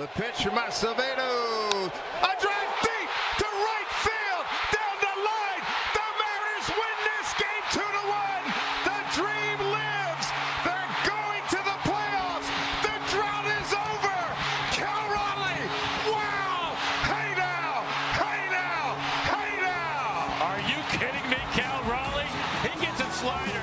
The pitch from Acevedo. A drive deep to right field. Down the line. The Mariners win this game 2 to 1. The dream lives. They're going to the playoffs. The drought is over. Cal Raleigh. Wow. Hey now. Hey now. Hey now. Are you kidding me, Cal Raleigh? He gets a slider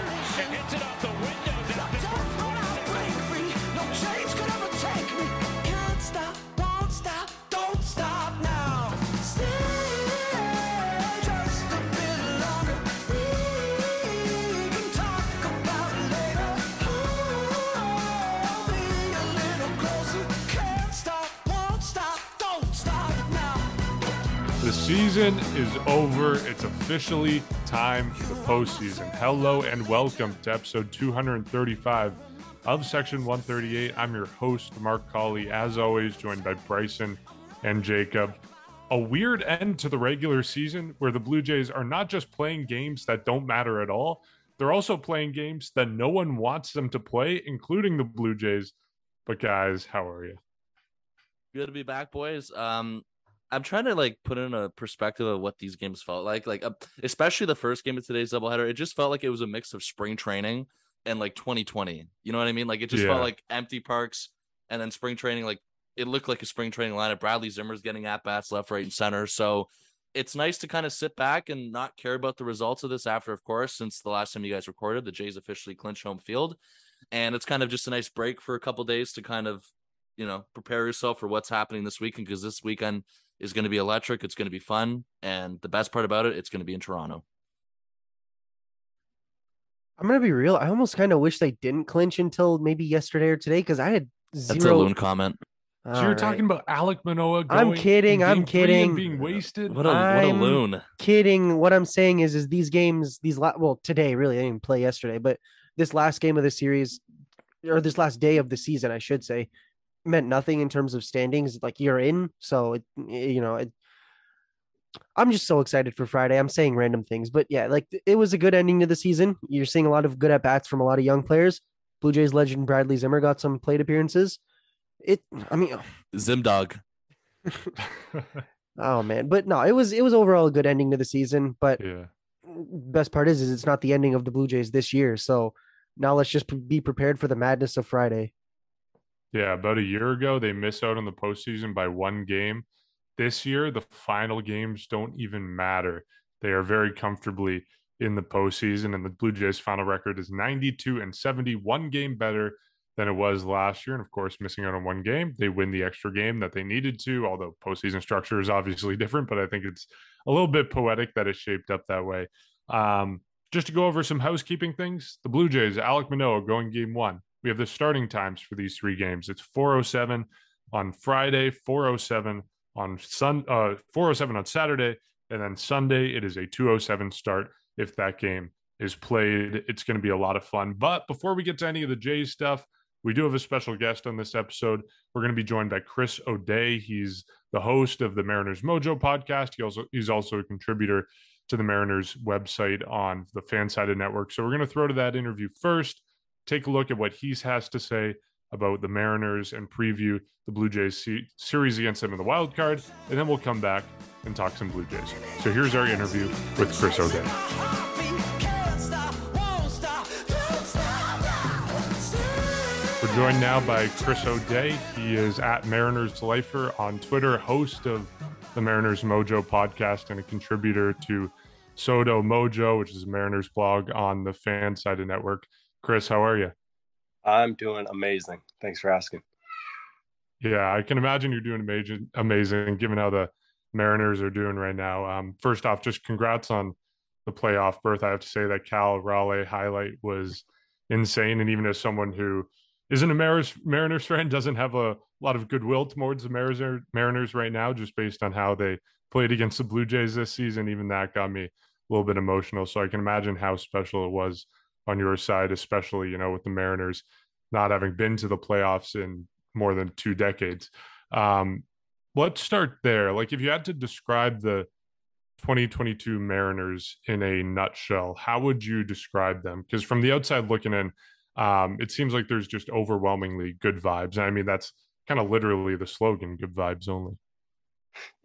season is over. It's officially time for the postseason. Hello and welcome to episode 235 of Section 138. I'm your host, Mark Colley, as always, joined by Bryson and Jacob. A weird end to the regular season where the Blue Jays are not just playing games that don't matter at all, they're also playing games that no one wants them to play, including the Blue Jays. But, guys, how are you? Good to be back, boys. Um, I'm trying to like put in a perspective of what these games felt like. Like, uh, especially the first game of today's doubleheader, it just felt like it was a mix of spring training and like 2020. You know what I mean? Like, it just Yeah. felt like empty parks and then spring training. Like, it looked like a spring training lineup. Bradley Zimmer's getting at bats left, right, and center. So it's nice to kind of sit back and not care about the results of this after, of course, since the last time you guys recorded, the Jays officially clinched home field. And it's kind of just a nice break for a couple days to kind of, you know, prepare yourself for what's happening this weekend because this weekend is going to be electric. It's going to be fun. And the best part about it, it's going to be in Toronto. I'm gonna be real. I almost kind of wish they didn't clinch until maybe yesterday or today because I had zero. That's a loon comment. So you're All right. talking about Alek Manoah I'm kidding, I'm game three and kidding. being wasted? What a what a I'm- loon. kidding. What I'm saying is, is these games, these la- well today really, I didn't play yesterday, but this last game of the series, or this last day of the season, I should say, meant nothing in terms of standings. Like you're in, so it, you know, it, I'm just so excited for Friday. I'm saying random things, but yeah, like it was a good ending to the season. You're seeing a lot of good at bats from a lot of young players. Blue Jays legend Bradley Zimmer got some plate appearances. It, I mean, oh. Zim dog. oh man, but no, it was it was overall a good ending to the season. But yeah. best part is, is it's not the ending of the Blue Jays this year. So now let's just be prepared for the madness of Friday. Yeah, about a year ago, they missed out on the postseason by one game. This year, the final games don't even matter. They are very comfortably in the postseason, and the Blue Jays' final record is 92 and 71 game better than it was last year. And of course, missing out on one game, they win the extra game that they needed to, although postseason structure is obviously different, but I think it's a little bit poetic that it's shaped up that way. Um, just to go over some housekeeping things, the Blue Jays, Alek Manoah going game one. We have the starting times for these three games. It's 407 on Friday, 407 on Sun uh 407 on Saturday, and then Sunday it is a 207 start if that game is played. It's going to be a lot of fun. But before we get to any of the Jays stuff, we do have a special guest on this episode. We're going to be joined by Chris O'Day. He's the host of the Mariners Mojo podcast. He also he's also a contributor to the Mariners website on the Fansided Network. So we're going to throw to that interview first, take a look at what he has to say about the Mariners and preview the Blue Jays se- series against them in the wild card, and then we'll come back and talk some Blue Jays. So here's our interview with Chris O'Day. We're joined now by Chris O'Day. He is at Mariners Lifer on Twitter, host of the Mariners Mojo podcast, and a contributor to SoDo Mojo, which is Mariners blog on the Fansided Network. Chris, how are you? I'm doing amazing. Thanks for asking. Yeah, I can imagine you're doing amazing, amazing given how the Mariners are doing right now. Um, first off, just congrats on the playoff berth. I have to say that Cal Raleigh highlight was insane, and even as someone who isn't a Mariners Mariners fan, doesn't have a lot of goodwill towards the Mariners Mariners right now, just based on how they played against the Blue Jays this season. Even that got me a little bit emotional. So I can imagine how special it was on your side, especially you know with the Mariners not having been to the playoffs in more than two decades. Um, let's start there. Like, if you had to describe the 2022 Mariners in a nutshell, how would you describe them? Because from the outside looking in, um, it seems like there's just overwhelmingly good vibes. I mean, that's kind of literally the slogan, good vibes only.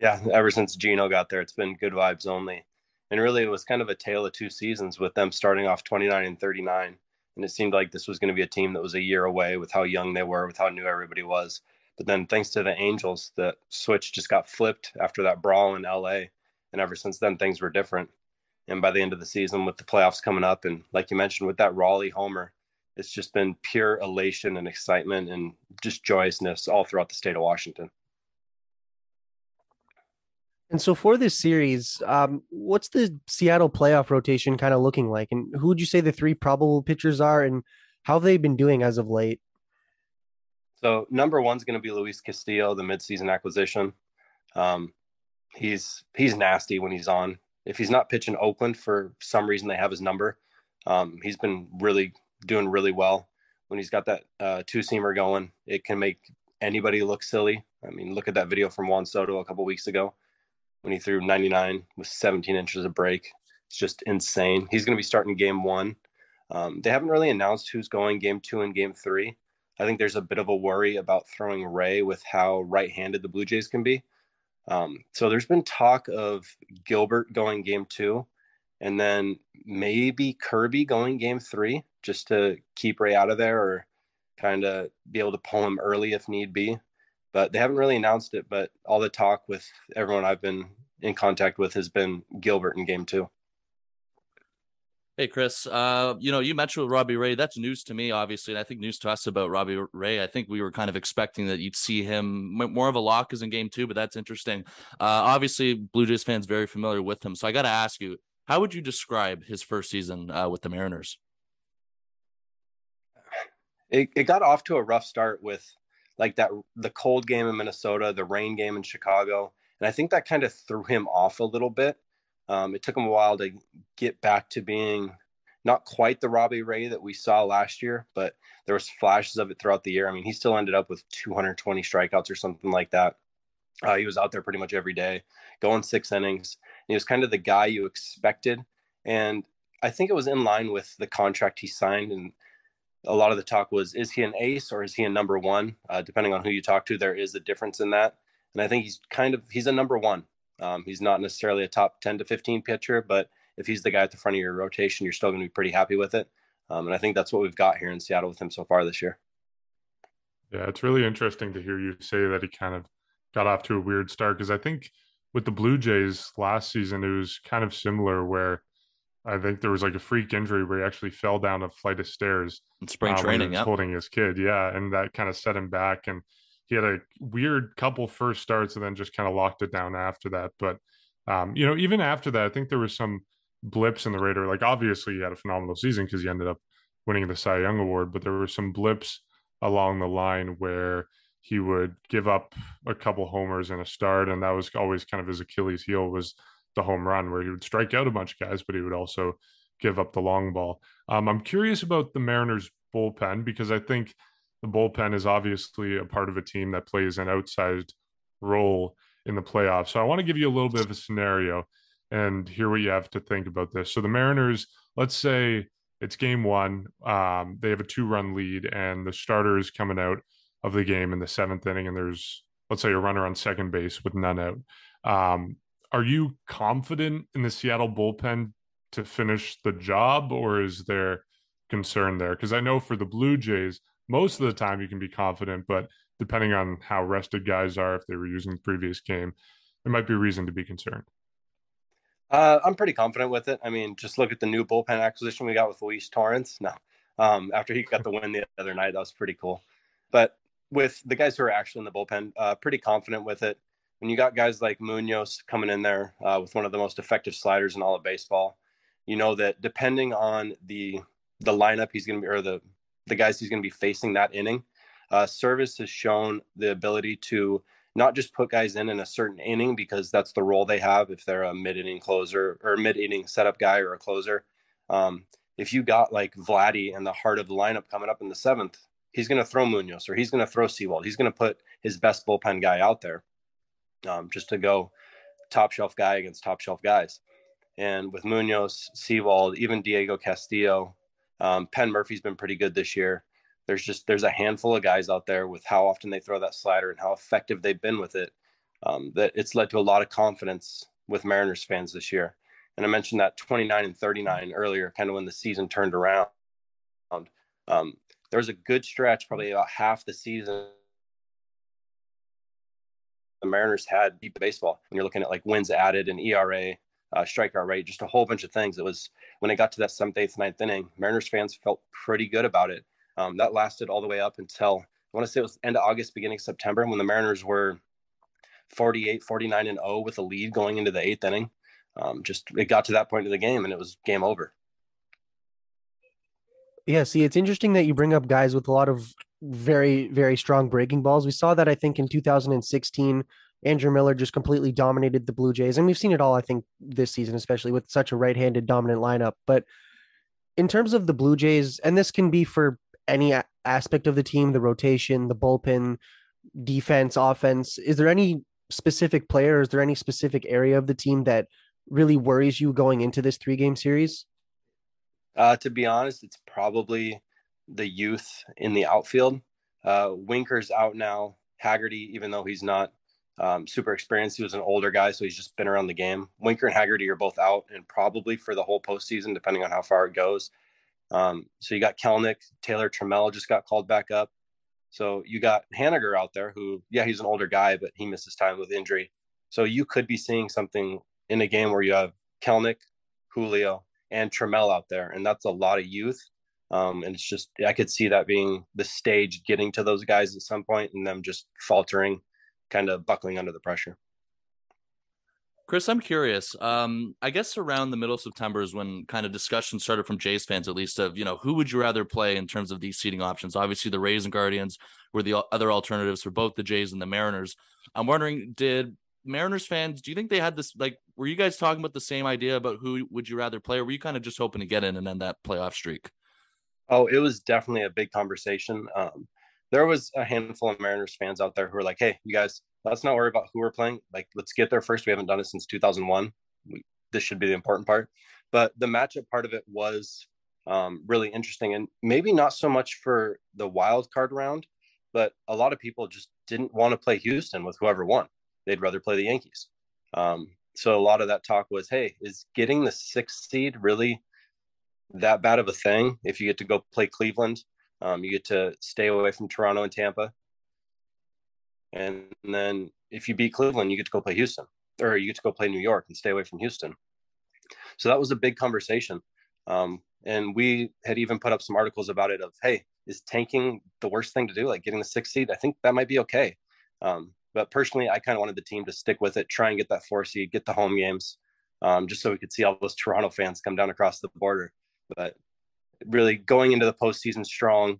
Yeah, ever since Geno got there, it's been good vibes only. And really, it was kind of a tale of two seasons with them starting off 29 and 39. And it seemed like this was going to be a team that was a year away with how young they were, with how new everybody was. But then, thanks to the Angels, the switch just got flipped after that brawl in LA. And ever since then, things were different. And by the end of the season, with the playoffs coming up, and like you mentioned, with that Raleigh homer, it's just been pure elation and excitement and just joyousness all throughout the state of Washington. And so for this series, um, what's the Seattle playoff rotation kind of looking like? And who would you say the three probable pitchers are and how have they been doing as of late? So number one's going to be Luis Castillo, the midseason acquisition. Um, he's he's nasty when he's on. If he's not pitching Oakland for some reason, they have his number. Um, he's been really doing really well. When he's got that uh, two seamer going, it can make anybody look silly. I mean, look at that video from Juan Soto a couple weeks ago when he threw 99 with 17 inches of break. It's just insane. He's going to be starting game one. Um, they haven't really announced who's going game two and game three. I think there's a bit of a worry about throwing Ray with how right handed the Blue Jays can be. Um, so there's been talk of Gilbert going game two and then maybe Kirby going game three just to keep Ray out of there or kind of be able to pull him early if need be. But they haven't really announced it. But all the talk with everyone I've been in contact with has been Gilbert in game two. Hey Chris, uh, you know you mentioned Robbie Ray. That's news to me, obviously, and I think news to us about Robbie Ray. I think we were kind of expecting that you'd see him more of a lock as in game two, but that's interesting. Uh, obviously, Blue Jays fans very familiar with him, so I got to ask you, how would you describe his first season uh, with the Mariners? It, it got off to a rough start with like that the cold game in Minnesota, the rain game in Chicago, and I think that kind of threw him off a little bit. Um, it took him a while to get back to being not quite the Robbie Ray that we saw last year, but there was flashes of it throughout the year. I mean, he still ended up with 220 strikeouts or something like that. Uh, he was out there pretty much every day, going six innings. He was kind of the guy you expected, and I think it was in line with the contract he signed. And a lot of the talk was, is he an ace or is he a number one? Uh, depending on who you talk to, there is a difference in that. And I think he's kind of he's a number one. Um, he's not necessarily a top 10 to 15 pitcher, but if he's the guy at the front of your rotation, you're still going to be pretty happy with it. Um, and I think that's what we've got here in Seattle with him so far this year. Yeah, it's really interesting to hear you say that he kind of got off to a weird start because I think with the Blue Jays last season, it was kind of similar where I think there was like a freak injury where he actually fell down a flight of stairs in spring um, training, yeah. holding his kid. Yeah. And that kind of set him back. And he had a weird couple first starts and then just kind of locked it down after that. But, um, you know, even after that, I think there was some blips in the radar. Like, obviously, he had a phenomenal season because he ended up winning the Cy Young Award, but there were some blips along the line where he would give up a couple homers in a start, and that was always kind of his Achilles heel was the home run, where he would strike out a bunch of guys, but he would also give up the long ball. Um, I'm curious about the Mariners bullpen because I think the bullpen is obviously a part of a team that plays an outsized role in the playoffs. So I want to give you a little bit of a scenario and hear what you have to think about this. So the Mariners, let's say it's game one, um, they have a two run lead, and the starter is coming out of the game in the seventh inning, and there's let's say a runner on second base with none out. Um, are you confident in the Seattle bullpen to finish the job, or is there concern there? Because I know for the Blue Jays, most of the time you can be confident, but depending on how rested guys are, if they were using the previous game, there might be reason to be concerned. Uh, I'm pretty confident with it. I mean, just look at the new bullpen acquisition we got with Luis Torrens. No, um, after he got the win the other night, that was pretty cool. But with the guys who are actually in the bullpen, uh, pretty confident with it. When you got guys like Munoz coming in there uh, with one of the most effective sliders in all of baseball, you know that depending on the the lineup he's going to be or the the guys he's going to be facing that inning, uh, Servais has shown the ability to not just put guys in in a certain inning because that's the role they have if they're a mid inning closer or mid inning setup guy or a closer. Um, if you got like Vladdy in the heart of the lineup coming up in the seventh, he's going to throw Munoz or he's going to throw Sewald. He's going to put his best bullpen guy out there um, just to go top shelf guy against top shelf guys. And with Munoz, Sewald, even Diego Castillo, um, Penn Murfee's been pretty good this year. there's just there's a handful of guys out there with how often they throw that slider and how effective they've been with it um, that it's led to a lot of confidence with Mariners fans this year. And I mentioned that 29 and 39 earlier, kind of when the season turned around. Um, there was a good stretch, probably about half the season. The Mariners had deep baseball. When you're looking at like wins added and ERA, uh, strikeout rate, just a whole bunch of things. It was when it got to that seventh, eighth, ninth inning, Mariners fans felt pretty good about it. Um, that lasted all the way up until I want to say it was end of August, beginning of September, when the Mariners were 48, 49 and 0 with a lead going into the eighth inning. Um, just it got to that point of the game and it was game over. Yeah, see, it's interesting that you bring up guys with a lot of very, very strong breaking balls. We saw that I think in 2016, Andrew Miller just completely dominated the Blue Jays, and we've seen it all. I think this season, especially with such a right-handed dominant lineup. But in terms of the Blue Jays, and this can be for any aspect of the team, the rotation, the bullpen, defense, offense. Is there any specific player? Is there any specific area of the team that really worries you going into this three-game series? Uh, to be honest, it's probably the youth in the outfield. Uh, Winker's out now. Haggerty, even though he's not um, super experienced, he was an older guy, so he's just been around the game. Winker and Haggerty are both out, and probably for the whole postseason, depending on how far it goes. Um, so you got Kelenic, Taylor Trammell just got called back up. So you got Haniger out there, who, yeah, he's an older guy, but he misses time with injury. So you could be seeing something in a game where you have Kelenic, Julio, and Trammell out there, and that's a lot of youth. Um, and it's just I could see that being the stage getting to those guys at some point, and them just faltering, kind of buckling under the pressure. Chris, I'm curious. Um, I guess around the middle of September is when kind of discussion started from Jays fans, at least, of you know who would you rather play in terms of these seating options. Obviously, the Rays and Guardians were the other alternatives for both the Jays and the Mariners. I'm wondering, did Mariners fans, do you think they had this like were you guys talking about the same idea about who would you rather play or were you kind of just hoping to get in and end that playoff streak? Oh, it was definitely a big conversation. Um, there was a handful of Mariners fans out there who were like, "Hey, you guys, let's not worry about who we're playing. Like, let's get there first. We haven't done it since 2001. We, this should be the important part." But the matchup part of it was um, really interesting, and maybe not so much for the wild card round, but a lot of people just didn't want to play Houston with whoever won they'd rather play the Yankees. Um, so a lot of that talk was, hey, is getting the sixth seed really that bad of a thing? If you get to go play Cleveland, um, you get to stay away from Toronto and Tampa, and then if you beat Cleveland, you get to go play Houston, or you get to go play New York and stay away from Houston. So that was a big conversation, um, and we had even put up some articles about it. Of hey, is tanking the worst thing to do? Like getting the sixth seed? I think that might be okay. Um, but personally, I kind of wanted the team to stick with it, try and get that four seed, get the home games, um, just so we could see all those Toronto fans come down across the border. But really, going into the postseason strong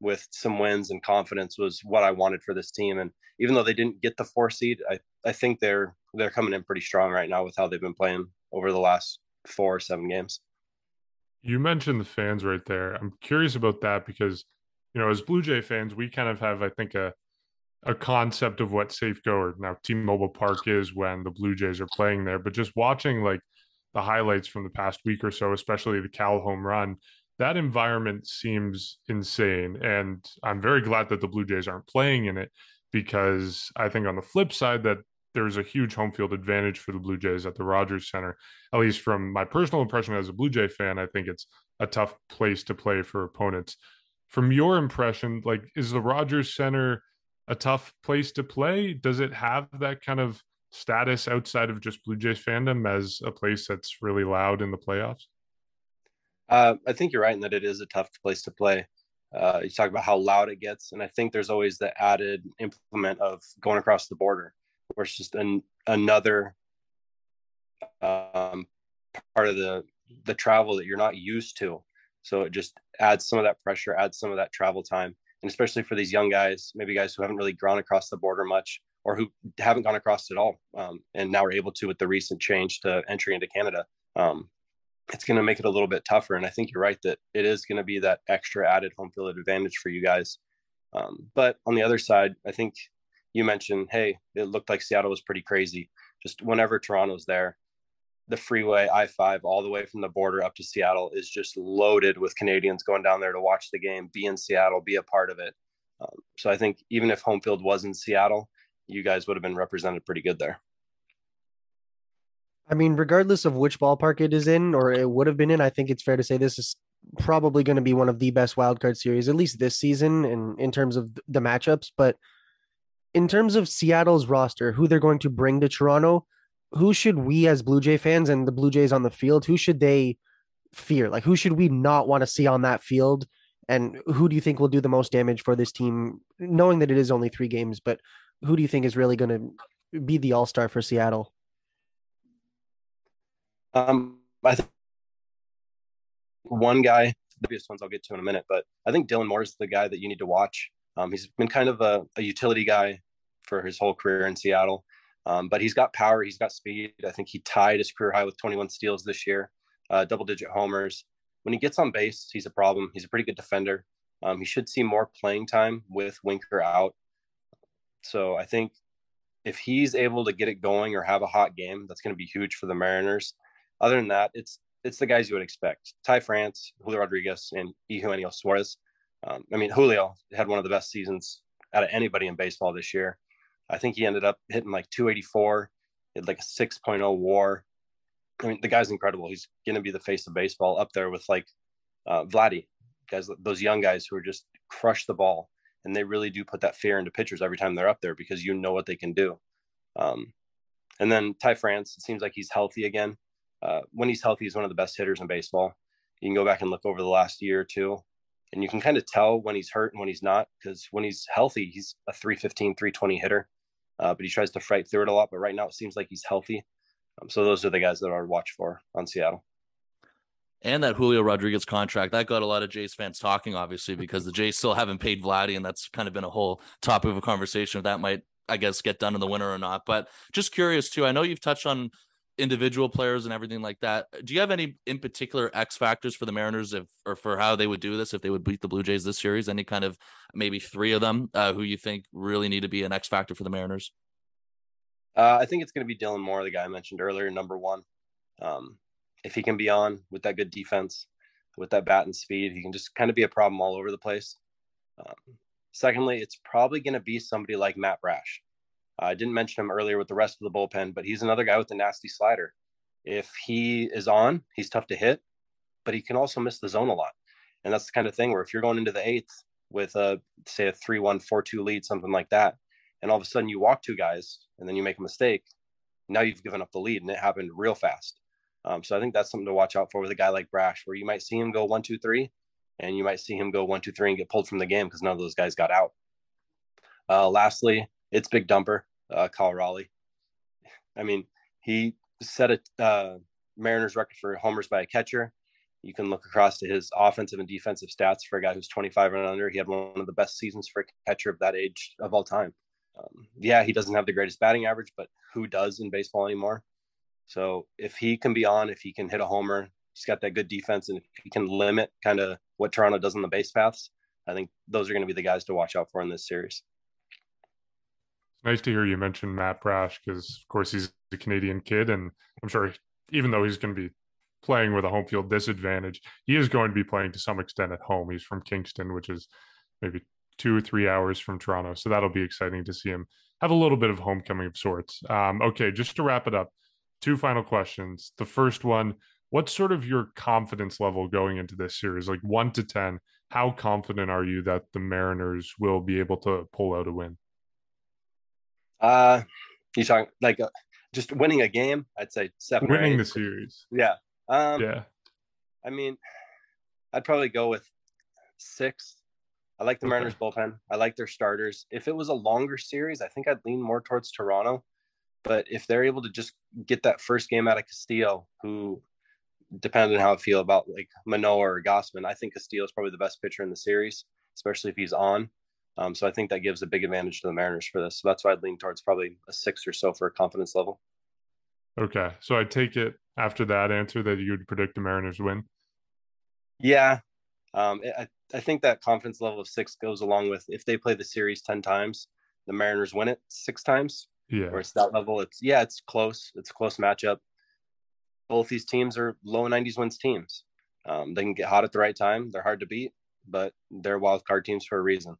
with some wins and confidence was what I wanted for this team. And even though they didn't get the four seed, I, I think they're they're coming in pretty strong right now with how they've been playing over the last four or seven games. You mentioned the fans right there. I'm curious about that because, you know, as Blue Jay fans, we kind of have, I think, a a concept of what Safeco or now T-Mobile Park is when the Blue Jays are playing there. But just watching like the highlights from the past week or so, especially the Cal home run, that environment seems insane. And I'm very glad that the Blue Jays aren't playing in it because I think on the flip side that there's a huge home field advantage for the Blue Jays at the Rogers Center. At least from my personal impression as a Blue Jay fan, I think it's a tough place to play for opponents. From your impression, like is the Rogers Center a tough place to play? Does it have that kind of status outside of just Blue Jays fandom as a place that's really loud in the playoffs? Uh, I think you're right in that it is a tough place to play. Uh, you talk about how loud it gets, and I think there's always the added implement of going across the border, where it's just an, another um, part of the the travel that you're not used to. So it just adds some of that pressure, adds some of that travel time and especially for these young guys, maybe guys who haven't really gone across the border much or who haven't gone across at all, um, and now are able to with the recent change to entry into Canada. Um, it's going to make it a little bit tougher, and I think you're right that it is going to be that extra added home field advantage for you guys. Um, but on the other side, I think you mentioned, hey, it looked like Seattle was pretty crazy. Just whenever Toronto's there, the freeway I five all the way from the border up to Seattle is just loaded with Canadians going down there to watch the game, be in Seattle, be a part of it. Um, so I think even if home field was in Seattle, you guys would have been represented pretty good there. I mean, regardless of which ballpark it is in or it would have been in, I think it's fair to say this is probably going to be one of the best wildcard series, at least this season, in, in terms of the matchups. But in terms of Seattle's roster, who they're going to bring to Toronto, who should we as Blue Jay fans and the Blue Jays on the field, who should they fear? Like, who should we not want to see on that field? And who do you think will do the most damage for this team, knowing that it is only three games? But who do you think is really going to be the all star for Seattle? Um, I think one guy, the obvious ones I'll get to in a minute, but I think Dylan Moore is the guy that you need to watch. Um, he's been kind of a, a, utility guy for his whole career in Seattle, um, but he's got power, he's got speed. I think he tied his career high with 21 steals this year, uh, double digit homers. When he gets on base, he's a problem. He's a pretty good defender. Um, he should see more playing time with Winker out. So I think if he's able to get it going or have a hot game, that's going to be huge for the Mariners. Other than that, it's it's the guys you would expect: Ty France, Julio Rodriguez, and Eugenio Suarez. Um, I mean, Julio had one of the best seasons out of anybody in baseball this year. I think he ended up hitting like 284, had like a 6.0 WAR. I mean, the guy's incredible. He's going to be the face of baseball up there with like uh, Vladdy, guys, those young guys who are just crush the ball, and they really do put that fear into pitchers every time they're up there because you know what they can do. Um, and then Ty France, it seems like he's healthy again. Uh, when he's healthy, he's one of the best hitters in baseball. You can go back and look over the last year or two, and you can kind of tell when he's hurt and when he's not. Because when he's healthy, he's a 315, 320 hitter, uh, but he tries to fight through it a lot. But right now, it seems like he's healthy. Um, so those are the guys that I would watch for on Seattle. And that Julio Rodriguez contract that got a lot of Jays fans talking, obviously, because the Jays still haven't paid Vladdy, and that's kind of been a whole topic of a conversation. That might, I guess, get done in the winter or not. But just curious too. I know you've touched on individual players and everything like that. Do you have any in particular X factors for the Mariners if or for how they would do this if they would beat the Blue Jays this series? Any kind of maybe three of them uh, who you think really need to be an X factor for the Mariners? Uh, I think it's going to be Dylan Moore, the guy I mentioned earlier, number one. Um, if he can be on with that good defense, with that bat and speed, he can just kind of be a problem all over the place. Um, secondly, it's probably going to be somebody like Matt Brash. I didn't mention him earlier with the rest of the bullpen, but he's another guy with a nasty slider. If he is on, he's tough to hit, but he can also miss the zone a lot. And that's the kind of thing where if you're going into the eighth with a say a three one four two lead, something like that, and all of a sudden you walk two guys and then you make a mistake, now you've given up the lead, and it happened real fast. Um, so I think that's something to watch out for with a guy like Brash, where you might see him go one two three, and you might see him go one two three and get pulled from the game because none of those guys got out. Uh, lastly, it's Big Dumper uh, Cal Raleigh. I mean, he set a uh, Mariners record for homers by a catcher. You can look across to his offensive and defensive stats for a guy who's 25 and under. He had one of the best seasons for a catcher of that age of all time. Um, yeah, he doesn't have the greatest batting average, but who does in baseball anymore? So if he can be on, if he can hit a homer, he's got that good defense, and if he can limit kind of what Toronto does on the base paths, I think those are going to be the guys to watch out for in this series nice to hear you mention Matt Brash because, of course, he's a Canadian kid, and I'm sure even though he's going to be playing with a home field disadvantage, he is going to be playing to some extent at home. He's from Kingston, which is maybe two or three hours from Toronto, so that'll be exciting to see him have a little bit of homecoming of sorts. Um, okay, just to wrap it up, two final questions. The first one. What's sort of your confidence level going into this series? Like one to 10, how confident are you that the Mariners will be able to pull out a win? Uh, you talking like uh, just winning a game? I'd say seven. Winning the series. Yeah. Um, yeah. I mean, I'd probably go with six. I like the okay. Mariners bullpen. I like their starters. If it was a longer series, I think I'd lean more towards Toronto. But if they're able to just get that first game out of Castillo, who, depending on how I feel about like Manoah or Gausman, I think Castillo is probably the best pitcher in the series, especially if he's on. Um, so I think that gives a big advantage to the Mariners for this. So that's why I'd lean towards probably a six or so for a confidence level. Okay. So I take it after that answer that you would predict the Mariners win. Yeah. Um, I, I think that confidence level of six goes along with if they play the series 10 times, the Mariners win it six times. Yeah. Or it's that level. It's, yeah, it's close. It's a close matchup. both these teams are low 90s wins teams. Um, they can get hot at the right time. They're hard to beat, but they're wild card teams for a reason.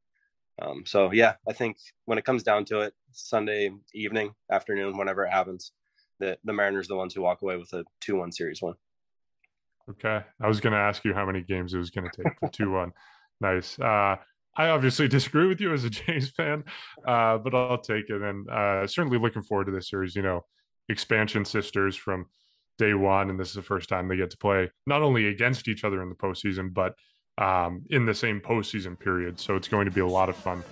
Um, so yeah, I think when it comes down to it, Sunday evening, afternoon, whenever it happens, the the Mariners are the ones who walk away with a two-one series win. Okay, I was going to ask you how many games it was going to take for two-one. nice. Uh, I obviously disagree with you as a Jays fan, uh, but I'll take it. And uh, certainly looking forward to this series. You know, expansion sisters from day one, and this is the first time they get to play not only against each other in the postseason, but um, in the same postseason period. So it's going to be a lot of fun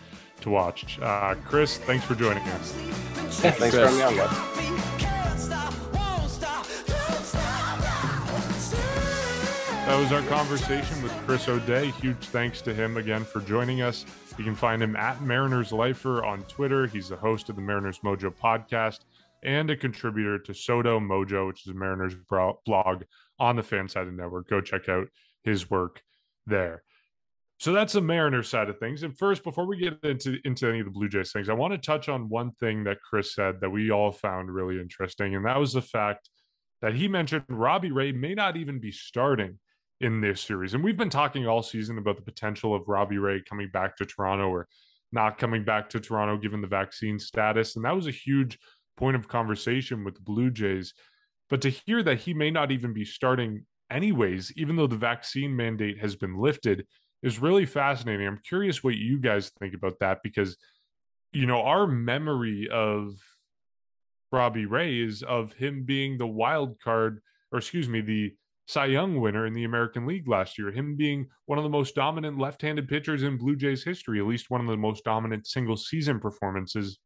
to watch. Uh, Chris, thanks for joining us. thanks Chris. for having me on, guys. That was our conversation with Chris O'Day. Huge thanks to him again for joining us. You can find him at Mariners Lifer on Twitter. He's the host of the Mariners Mojo podcast and a contributor to SoDo Mojo, which is a Mariners blog on the Fansided Network. Go check out his work there. So that's the Mariners side of things. And first, before we get into into any of the Blue Jays things, I want to touch on one thing that Chris said that we all found really interesting, and that was the fact that he mentioned Robbie Ray may not even be starting in this series. And we've been talking all season about the potential of Robbie Ray coming back to Toronto or not coming back to Toronto given the vaccine status, and that was a huge point of conversation with the Blue Jays. But to hear that he may not even be starting anyways, even though the vaccine mandate has been lifted, is really fascinating. I'm curious what you guys think about that because, you know, our memory of Robbie Ray is of him being the wild card, or excuse me, the Cy Young winner in the American League last year, him being one of the most dominant left handed pitchers in Blue Jays history, at least one of the most dominant single season performances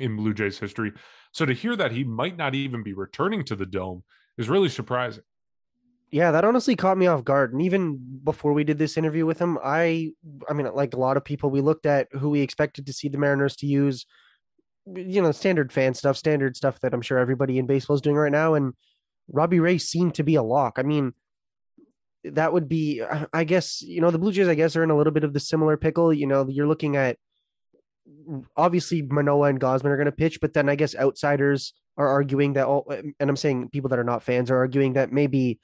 in Blue Jays history. So to hear that he might not even be returning to the dome is really surprising yeah, that honestly caught me off guard. And even before we did this interview with him, I, I mean, like a lot of people, we looked at who we expected to see the Mariners to use, you know, standard fan stuff, standard stuff that I'm sure everybody in baseball is doing right now. And Robbie Ray seemed to be a lock. I mean, that would be, I guess, you know, the Blue Jays, I guess, are in a little bit of the similar pickle. You know, you're looking at obviously Manoah and Gausman are going to pitch, but then I guess outsiders are arguing that all, and I'm saying people that are not fans are arguing that maybe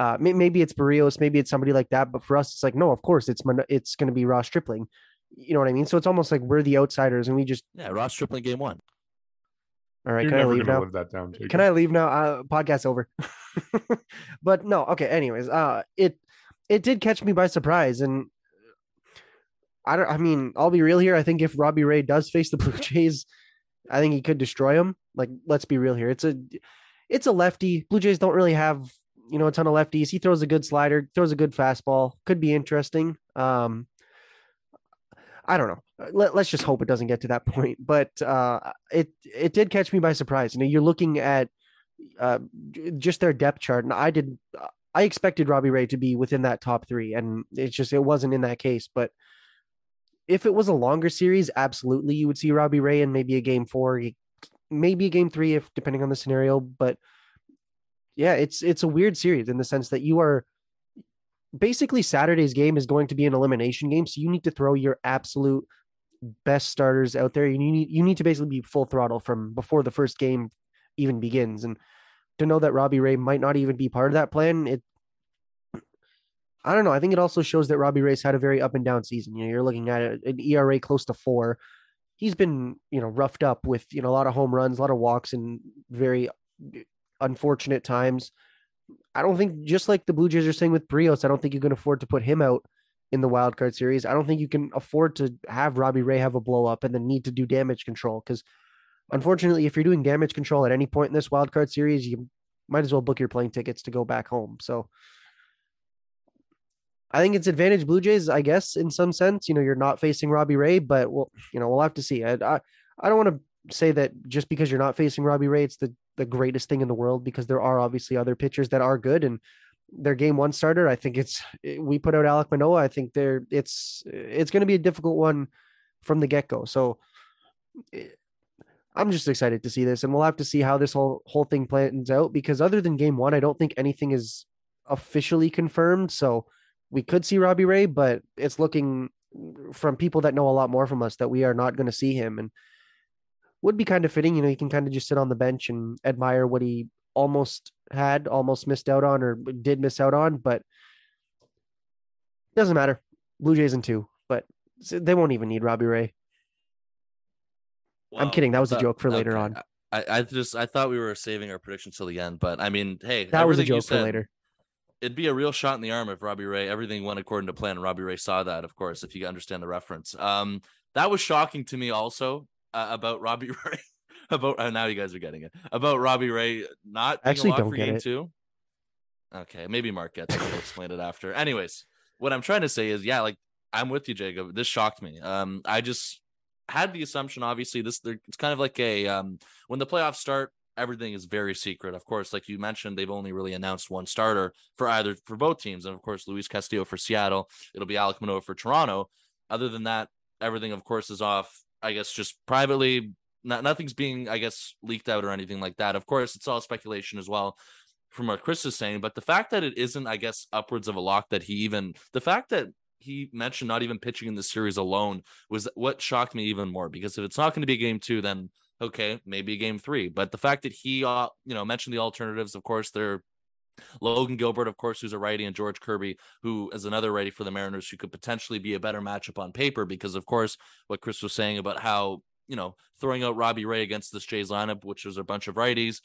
uh, maybe it's Berrios, maybe it's somebody like that, but for us, it's like no, of course, it's it's going to be Ross Stripling. You know what I mean? So it's almost like we're the outsiders, and we just yeah, Ross Stripling game one. All right, You're can never I leave now? live that down. Jacob. Can I leave now? Uh, podcast over. but no, okay. Anyways, uh, it it did catch me by surprise, and I don't. I mean, I'll be real here. I think if Robbie Ray does face the Blue Jays, I think he could destroy them. Like, let's be real here. It's a it's a lefty. Blue Jays don't really have you know, a ton of lefties. He throws a good slider, throws a good fastball. Could be interesting. Um, I don't know. Let, us just hope it doesn't get to that point. But uh, it it did catch me by surprise. You know, you're looking at uh, just their depth chart, and I did. I expected Robbie Ray to be within that top three, and it's just it wasn't in that case. But if it was a longer series, absolutely, you would see Robbie Ray in maybe a game four, maybe a game three, if depending on the scenario. But yeah, it's it's a weird series in the sense that you are basically Saturday's game is going to be an elimination game, so you need to throw your absolute best starters out there. You need you need to basically be full throttle from before the first game even begins, and to know that Robbie Ray might not even be part of that plan, it. I don't know. I think it also shows that Robbie Ray's had a very up and down season. You know, you're looking at an ERA close to four. He's been, you know, roughed up with, you know, a lot of home runs, a lot of walks, and very unfortunate times. I don't think just like the Blue Jays are saying with Berrios, I don't think you can afford to put him out in the wild card series. I don't think you can afford to have Robbie Ray have a blow up and then need to do damage control because unfortunately, if you're doing damage control at any point in this wild card series, you might as well book your plane tickets to go back home. So I think it's advantage Blue Jays, I guess, in some sense. You know, you're not facing Robbie Ray, but well, you know, we'll have to see. I I, I don't want to say that just because you're not facing Robbie Ray, it's the, the greatest thing in the world because there are obviously other pitchers that are good and their game one starter. I think it's we put out Alek Manoah. I think they're it's it's going to be a difficult one from the get go. So eh, I'm just excited to see this, and we'll have to see how this whole whole thing plans out. Because other than game one, I don't think anything is officially confirmed. So we could see Robbie Ray, but it's looking from people that know a lot more from us that we are not going to see him. And would be kind of fitting. You know, he can kind of just sit on the bench and admire what he almost had, almost missed out on, or did miss out on, but doesn't matter. Blue Jays in two, but they won't even need Robbie Ray. I'm kidding. That was a joke for later okay. on. I, I just I thought we were saving our predictions till the end, but I mean, hey, That was a you joke for later. It'd be a real shot in the arm if Robbie Ray everything went according to plan. and Robbie Ray saw that, of course, if you understand the reference. Um, that was shocking to me also uh, about Robbie Ray. about uh, now you guys are getting it about Robbie Ray not being Actually don't for get game it. two. Okay, maybe Mark gets it. We'll explain it after. Anyways, what I'm trying to say is, yeah, like I'm with you, Jacob. This shocked me. Um, I just had the assumption, obviously, this it's kind of like a um when the playoffs start, everything is very secret. Of course, like you mentioned, they've only really announced one starter for either for both teams, and of course, Luis Castillo for Seattle. It'll be Alek Manoah for Toronto. Other than that, everything, of course, is off. I guess just privately. Not, nothing's being, I guess, leaked out or anything like that. Of course, it's all speculation as well from what Chris is saying, but the fact that it isn't, I guess, upwards of a lock that he even the fact that he mentioned not even pitching in the series alone was what shocked me even more because if it's not going to be game two, then okay, maybe game three. But the fact that he, uh, you know, mentioned the alternatives, of course, they're Logan Gilbert, of course, who's a righty, and George Kirby, who is another righty for the Mariners, who could potentially be a better matchup on paper because, of course, what Chris was saying about how you know throwing out Robbie Ray against this Jays lineup, which was a bunch of righties.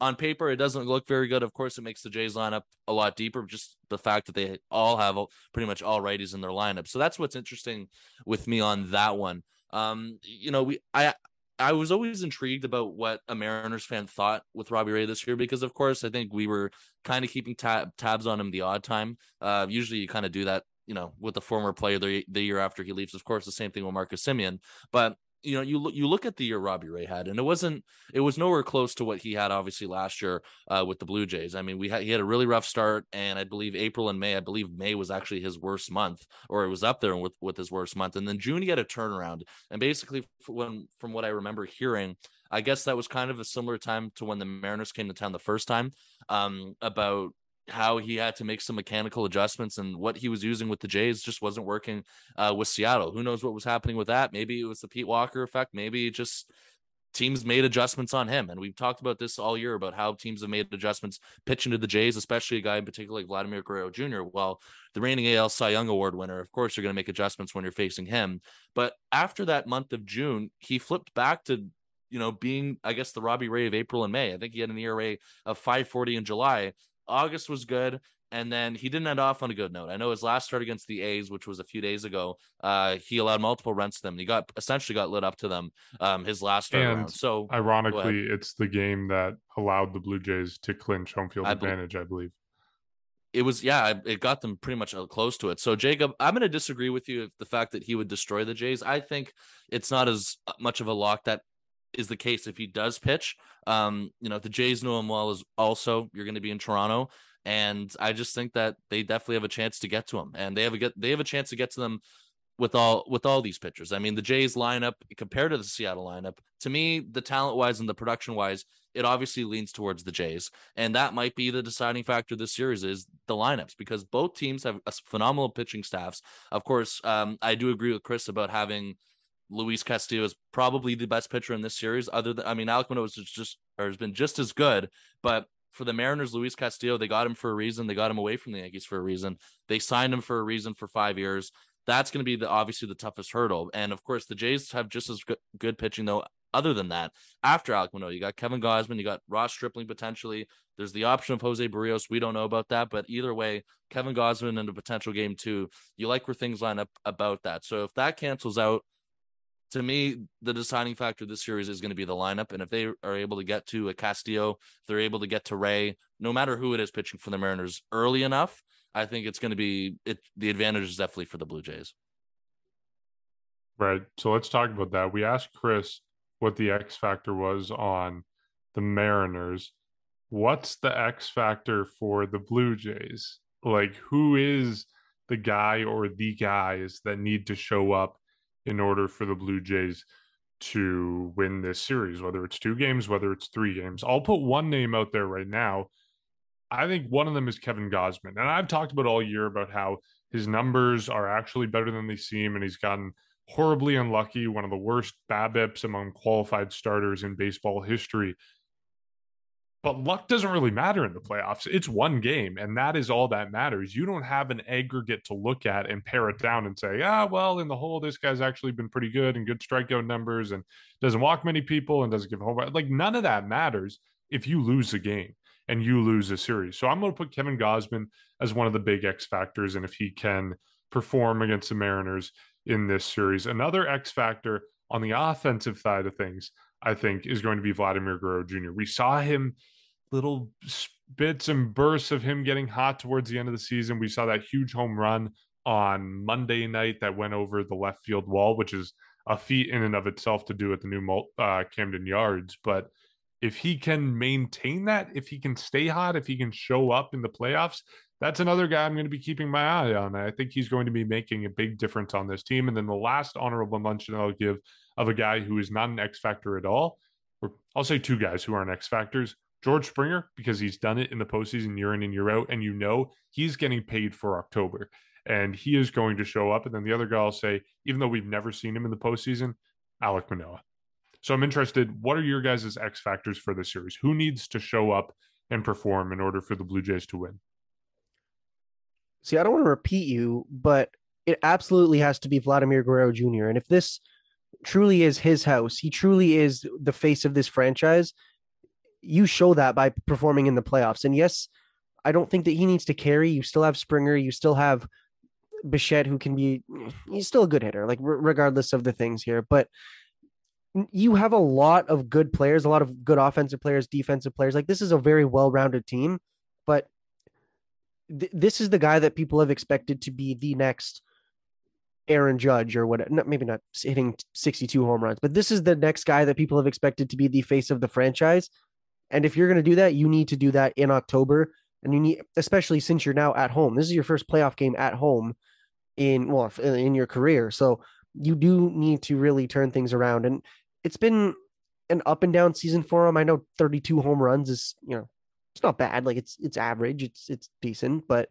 On paper, it doesn't look very good. Of course, it makes the Jays lineup a lot deeper. Just the fact that they all have pretty much all righties in their lineup. So that's what's interesting with me on that one. Um, you know, we I I was always intrigued about what a Mariners fan thought with Robbie Ray this year because, of course, I think we were kind of keeping tab- tabs on him the odd time. Uh, usually, you kind of do that, you know, with the former player the, the year after he leaves. Of course, the same thing with Marcus Semien. But you know, you look you look at the year Robbie Ray had, and it wasn't it was nowhere close to what he had obviously last year uh, with the Blue Jays. I mean, we had he had a really rough start, and I believe April and May, I believe May was actually his worst month, or it was up there with with his worst month, and then June he had a turnaround, and basically when from what I remember hearing. I guess that was kind of a similar time to when the Mariners came to town the first time. Um, about how he had to make some mechanical adjustments and what he was using with the Jays just wasn't working uh, with Seattle. Who knows what was happening with that? Maybe it was the Pete Walker effect. Maybe just teams made adjustments on him. And we've talked about this all year about how teams have made adjustments pitching to the Jays, especially a guy in particular like Vladimir Guerrero Jr. Well, the reigning AL Cy Young Award winner, of course, you're going to make adjustments when you're facing him. But after that month of June, he flipped back to you know, being I guess the Robbie Ray of April and May. I think he had an ERA of 540 in July. August was good. And then he didn't end off on a good note. I know his last start against the A's, which was a few days ago, uh, he allowed multiple runs to them. He got essentially got lit up to them um, his last start And. So Ironically, it's the game that allowed the Blue Jays to clinch home field I advantage, I believe. it was yeah it got them pretty much uh, close to it so jacob i'm going to disagree with you if the fact that he would destroy the jays i think it's not as uh, much of a lock that is the case if he does pitch um you know the jays know him well as also you're going to be in toronto and i just think that they definitely have a chance to get to him and they have a get they have a chance to get to them with all with all these pitchers. I mean, the Jays lineup compared to the Seattle lineup, to me, the talent wise and the production wise, it obviously leans towards the Jays, and that might be the deciding factor this series is the lineups because both teams have a phenomenal pitching staffs. Of course, um, I do agree with Chris about having Luis Castillo is probably the best pitcher in this series. Other than, I mean, Alek Manoah is just or has been just as good, but for the Mariners, Luis Castillo, they got him for a reason. They got him away from the Yankees for a reason. They signed him for a reason for five years. That's going to be the obviously the toughest hurdle. And of course, the Jays have just as good, good pitching though. Other than that, after Alek Manoah, you got Kevin Gausman, you got Ross Stripling potentially. There's the option of Jose Berrios. We don't know about that, but either way, Kevin Gausman in a potential game two. You like where things line up about that. So if that cancels out, to me, the deciding factor this series is going to be the lineup. And if they are able to get to a Castillo, they're able to get to Ray, no matter who it is pitching for the Mariners early enough, I think it's going to be it. The advantage is definitely for the Blue Jays. Right. So let's talk about that. We asked Chris what the X factor was on the Mariners. What's the X factor for the Blue Jays? Like, who is the guy or the guys that need to show up in order for the Blue Jays to win this series, whether it's two games, whether it's three games? I'll put one name out there right now. I think one of them is Kevin Gausman. And I've talked about all year about how his numbers are actually better than they seem, and he's gotten horribly unlucky, one of the worst BABIPs among qualified starters in baseball history. But luck doesn't really matter in the playoffs. It's one game, and that is all that matters. You don't have an aggregate to look at and pare it down and say, ah, well, in the whole, this guy's actually been pretty good and good strikeout numbers and doesn't walk many people and doesn't give home. Like, none of that matters if you lose a game and you lose a series. So I'm going to put Kevin Gausman as one of the big X factors. And if he can perform against the Mariners in this series, another X factor on the offensive side of things, I think, is going to be Vladimir Guerrero Jr. We saw him little bits and bursts of him getting hot towards the end of the season. We saw that huge home run on Monday night that went over the left field wall, which is a feat in and of itself to do at the new uh, Camden Yards. But if he can maintain that, if he can stay hot, if he can show up in the playoffs, that's another guy I'm going to be keeping my eye on. I think he's going to be making a big difference on this team. And then the last honorable mention I'll give of a guy who is not an X factor at all, or I'll say two guys who aren't X factors. George Springer, because he's done it in the postseason year in and year out, and you know he's getting paid for October and he is going to show up. And then the other guy I'll say, even though we've never seen him in the postseason, Alek Manoah. So I'm interested. What are your guys' X factors for this series? Who needs to show up and perform in order for the Blue Jays to win? See, I don't want to repeat you, but it absolutely has to be Vladimir Guerrero Jr. And if this truly is his house, he truly is the face of this franchise. You show that by performing in the playoffs. And yes, I don't think that he needs to carry. You still have Springer. You still have Bichette, who can be, he's still a good hitter, like regardless of the things here. But you have a lot of good players, a lot of good offensive players, defensive players. Like this is a very well-rounded team, but th- this is the guy that people have expected to be the next Aaron Judge or what? Maybe not hitting 62 home runs, but this is the next guy that people have expected to be the face of the franchise. And if you're going to do that, you need to do that in October, and you need, especially since you're now at home. This is your first playoff game at home in well in your career, so you do need to really turn things around. And it's been an up and down season for him. I know 32 home runs is, you know, it's not bad. Like it's it's average. It's it's decent, but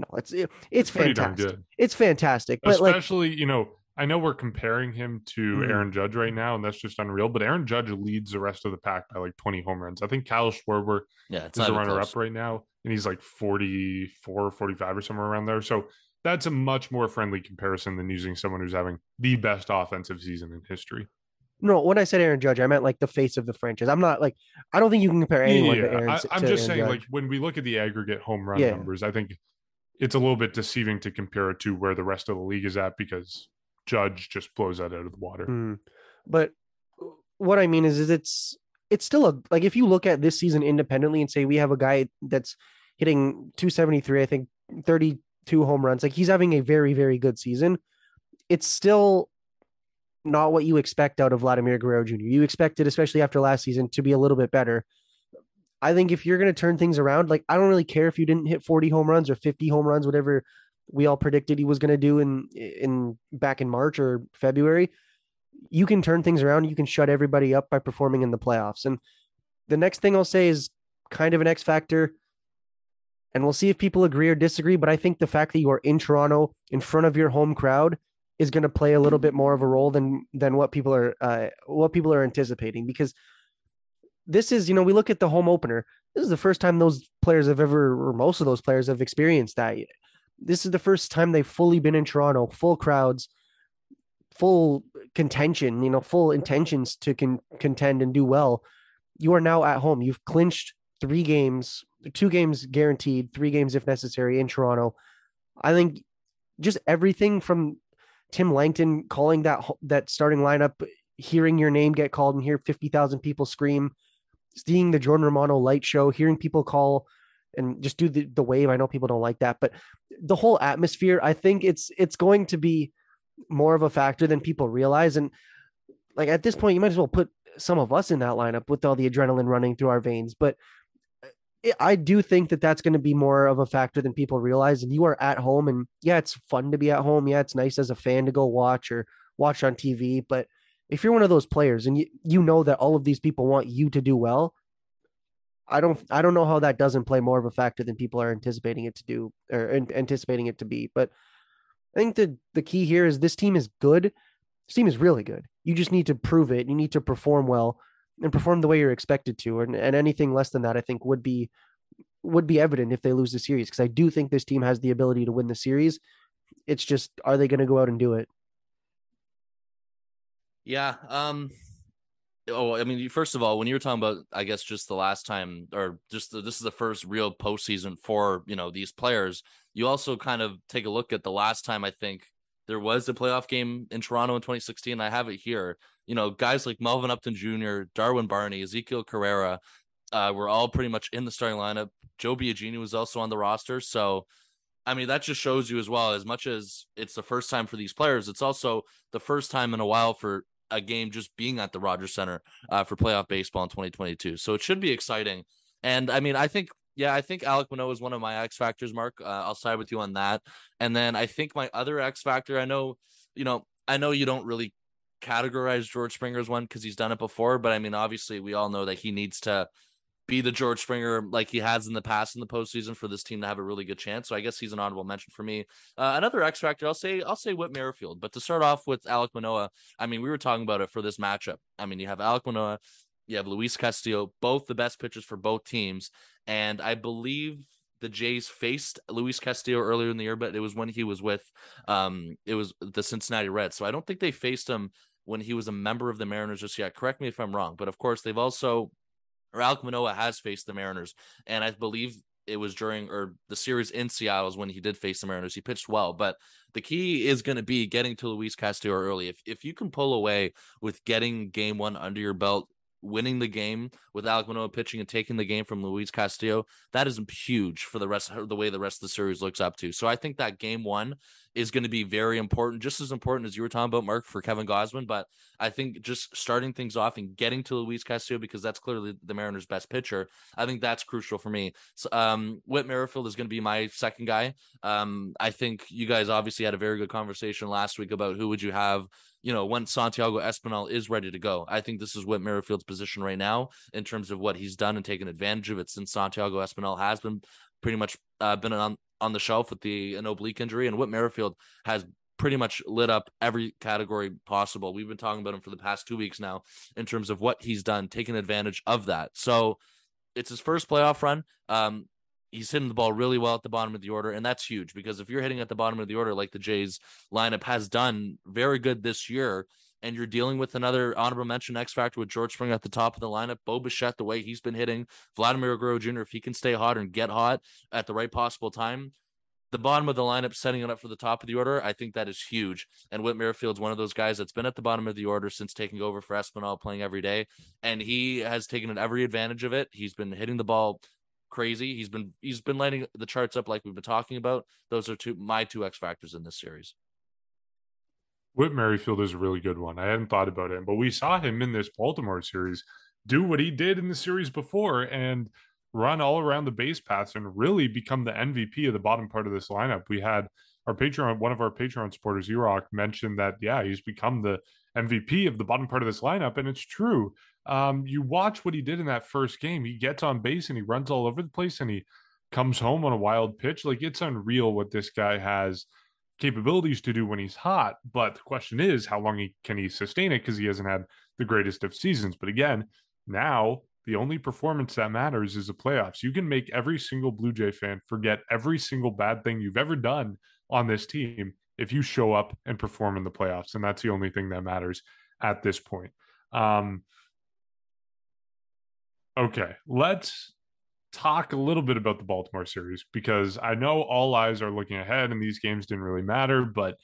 no, it's it, it's, it's fantastic. It's fantastic. But especially, like, you know, I know we're comparing him to mm-hmm. Aaron Judge right now, and that's just unreal. But Aaron Judge leads the rest of the pack by like 20 home runs. I think Kyle Schwarber yeah, is a runner up right now, and he's like 44, 45 or somewhere around there. So that's a much more friendly comparison than using someone who's having the best offensive season in history. No, when I said Aaron Judge, I meant like the face of the franchise. I'm not like I don't think you can compare anyone yeah, to Aaron. I, am just Aaron saying, Judge. like when we look at the aggregate home run yeah. numbers, I think it's a little bit deceiving to compare it to where the rest of the league is at because Judge just blows that out of the water. Mm. But what I mean is, is it's it's still a like if you look at this season independently and say we have a guy that's hitting 273, I think 32 home runs, like he's having a very very good season. It's still not what you expect out of Vladimir Guerrero Jr. You expected, especially after last season, to be a little bit better. I think if you're going to turn things around, like I don't really care if you didn't hit 40 home runs or 50 home runs, whatever we all predicted he was going to do in in back in March or February. You can turn things around. You can shut everybody up by performing in the playoffs. And the next thing I'll say is kind of an X factor. And we'll see if people agree or disagree. But I think the fact that you are in Toronto in front of your home crowd is going to play a little bit more of a role than than what people are uh, what people are anticipating because this is you know we look at the home opener. This is the first time those players have ever or most of those players have experienced that this is the first time they've fully been in Toronto full crowds full contention you know full intentions to con- contend and do well. You are now at home. You've clinched three games two games guaranteed three games if necessary in Toronto. I think just everything from Tim Langton calling that that starting lineup, hearing your name get called and hear 50,000 people scream, seeing the Jordan Romano light show, hearing people call and just do the, the wave. I know people don't like that, but the whole atmosphere, I think it's it's going to be more of a factor than people realize. And like at this point, you might as well put some of us in that lineup with all the adrenaline running through our veins. But uh, I do think that that's going to be more of a factor than people realize. And you are at home, and yeah, it's fun to be at home. Yeah, it's nice as a fan to go watch or watch on TV. But if you're one of those players and you, you know that all of these people want you to do well, I don't I don't know how that doesn't play more of a factor than people are anticipating it to do or anticipating it to be. But I think the the key here is this team is good. This team is really good. You just need to prove it. You need to perform well and perform the way you're expected to. And, and anything less than that, I think would be would be evident if they lose the series because I do think this team has the ability to win the series. It's just are they going to go out and do it? Yeah. Um. Oh, I mean, first of all, when you were talking about, I guess, just the last time, or just the, this is the first real postseason for you know these players. You also kind of take a look at the last time I think there was a playoff game in Toronto in 2016. I have it here. You know, guys like Melvin Upton Jr., Darwin Barney, Ezekiel Carrera, uh, were all pretty much in the starting lineup. Joe Biagini was also on the roster, so I mean, that just shows you as well, as much as it's the first time for these players, it's also the first time in a while for a game just being at the Rogers Center uh, for playoff baseball in 2022. So it should be exciting. And I mean, I think, yeah, I think Alek Manoah is one of my X factors, Mark. Uh, I'll side with you on that. And then I think my other X factor, I know, you know, I know you don't really categorize George Springer as one because he's done it before, but I mean, obviously, we all know that he needs to be the George Springer like he has in the past in the postseason for this team to have a really good chance. So I guess he's an honorable mention for me. Uh, another X factor, I'll say, I'll say Whit Merrifield. But to start off with Alek Manoah, I mean, we were talking about it for this matchup. I mean, you have Alek Manoah, you have Luis Castillo, both the best pitchers for both teams, and I believe the Jays faced Luis Castillo earlier in the year, but it was when he was with um it was the Cincinnati Reds. So I don't think they faced him when he was a member of the Mariners just yet. Correct me if I'm wrong, but of course they've also or Alek Manoah has faced the Mariners, and I believe it was during or the series in Seattle is when he did face the Mariners. He pitched well, but the key is going to be getting to Luis Castillo early. If if you can pull away with getting game one under your belt, winning the game with Alek Manoah pitching and taking the game from Luis Castillo, that is huge for the rest of the way the rest of the series looks up to. So I think that game one is going to be very important, just as important as you were talking about, Mark, for Kevin Gausman. But I think just starting things off and getting to Luis Castillo because that's clearly the Mariners' best pitcher. I think that's crucial for me. So, um, Whit Merrifield is going to be my second guy. Um, I think you guys obviously had a very good conversation last week about who would you have you know, when Santiago Espinal is ready to go. I think this is Whit Merrifield's position right now in terms of what he's done and taken advantage of it since Santiago Espinal has been pretty much uh, been on, on the shelf with the an oblique injury. And Whit Merrifield has pretty much lit up every category possible. We've been talking about him for the past two weeks now in terms of what he's done, taking advantage of that. So it's his first playoff run. Um, he's hitting the ball really well at the bottom of the order, and that's huge because if you're hitting at the bottom of the order like the Jays lineup has done very good this year, and you're dealing with another honorable mention X factor with George Springer at the top of the lineup, Bo Bichette, the way he's been hitting, Vladimir Guerrero Jr., if he can stay hot and get hot at the right possible time, the bottom of the lineup setting it up for the top of the order, I think that is huge. And Whit Merrifield's one of those guys that's been at the bottom of the order since taking over for Espinal, playing every day, and he has taken every advantage of it. He's been hitting the ball crazy. He's been he's been lighting the charts up like we've been talking about. Those are two my two X factors in this series. Whit Merrifield is a really good one. I hadn't thought about him, but we saw him in this Baltimore series do what he did in the series before and run all around the base paths and really become the MVP of the bottom part of this lineup. We had our Patreon, one of our Patreon supporters, Erock, mentioned that yeah, he's become the MVP of the bottom part of this lineup, and it's true. Um, you watch what he did in that first game. He gets on base and he runs all over the place, and he comes home on a wild pitch. Like it's unreal what this guy has capabilities to do when he's hot. But the question is, how long he can he sustain it? Because he hasn't had the greatest of seasons. But again, now the only performance that matters is the playoffs. You can make every single Blue Jay fan forget every single bad thing you've ever done on this team if you show up and perform in the playoffs. And that's the only thing that matters at this point. Um, okay, let's talk a little bit about the Baltimore series because I know all eyes are looking ahead and these games didn't really matter, but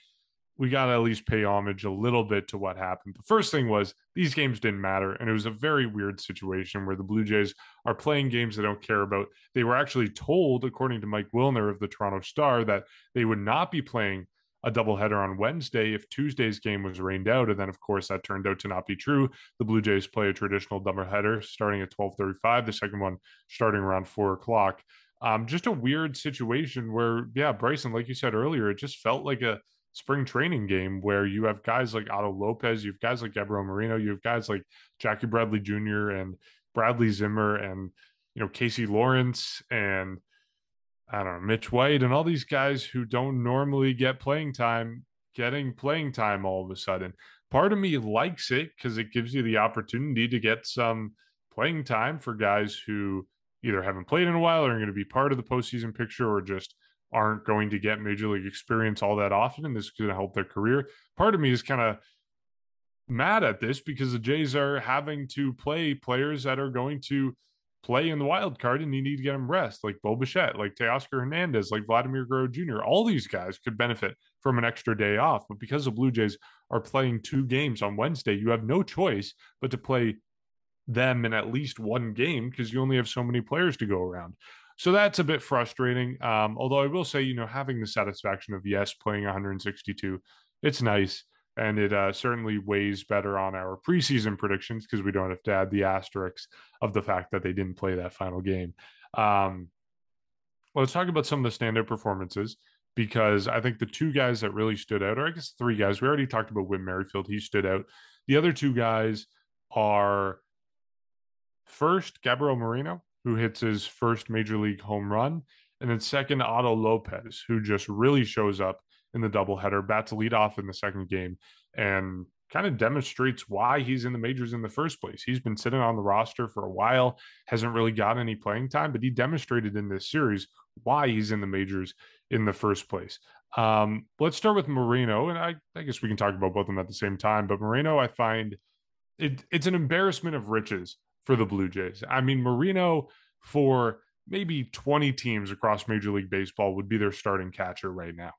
we got to at least pay homage a little bit to what happened. The first thing was these games didn't matter, and it was a very weird situation where the Blue Jays are playing games they don't care about. They were actually told, according to Mike Wilner of the Toronto Star, that they would not be playing a doubleheader on Wednesday if Tuesday's game was rained out. And then, of course, that turned out to not be true. The Blue Jays play a traditional doubleheader starting at 12:35. The second one starting around four o'clock. Um, just a weird situation where, yeah, Bryson, like you said earlier, it just felt like a spring training game where you have guys like Otto Lopez, you have guys like Gabriel Moreno, you have guys like Jackie Bradley Jr. and Bradley Zimmer and you know Casey Lawrence and I don't know, Mitch White and all these guys who don't normally get playing time getting playing time all of a sudden. part of me likes it because it gives you the opportunity to get some playing time for guys who either haven't played in a while or are going to be part of the postseason picture or just aren't going to get major league experience all that often. And this is going to help their career. Part of me is kind of mad at this because the Jays are having to play players that are going to play in the wild card and you need to get them rest, like Bo Bichette, like Teoscar Hernandez, like Vladimir Guerrero Jr. All these guys could benefit from an extra day off. But because the Blue Jays are playing two games on Wednesday, you have no choice but to play them in at least one game because you only have so many players to go around. So that's a bit frustrating. Um, although I will say, you know, having the satisfaction of yes, playing 162, it's nice and it uh, certainly weighs better on our preseason predictions because we don't have to add the asterisks of the fact that they didn't play that final game. Um, let's talk about some of the standout performances because I think the two guys that really stood out, or I guess three guys, we already talked about Whit Merrifield, he stood out. The other two guys are first Gabriel Moreno, who hits his first major league home run, and then second Otto Lopez, who just really shows up in the doubleheader, bats lead off in the second game, and kind of demonstrates why he's in the majors in the first place. He's been sitting on the roster for a while, hasn't really got any playing time, but he demonstrated in this series why he's in the majors in the first place. Um, let's start with Moreno, and I, I guess we can talk about both of them at the same time. But Moreno, I find it, it's an embarrassment of riches for the Blue Jays. I mean, Moreno for maybe 20 teams across Major League Baseball would be their starting catcher right now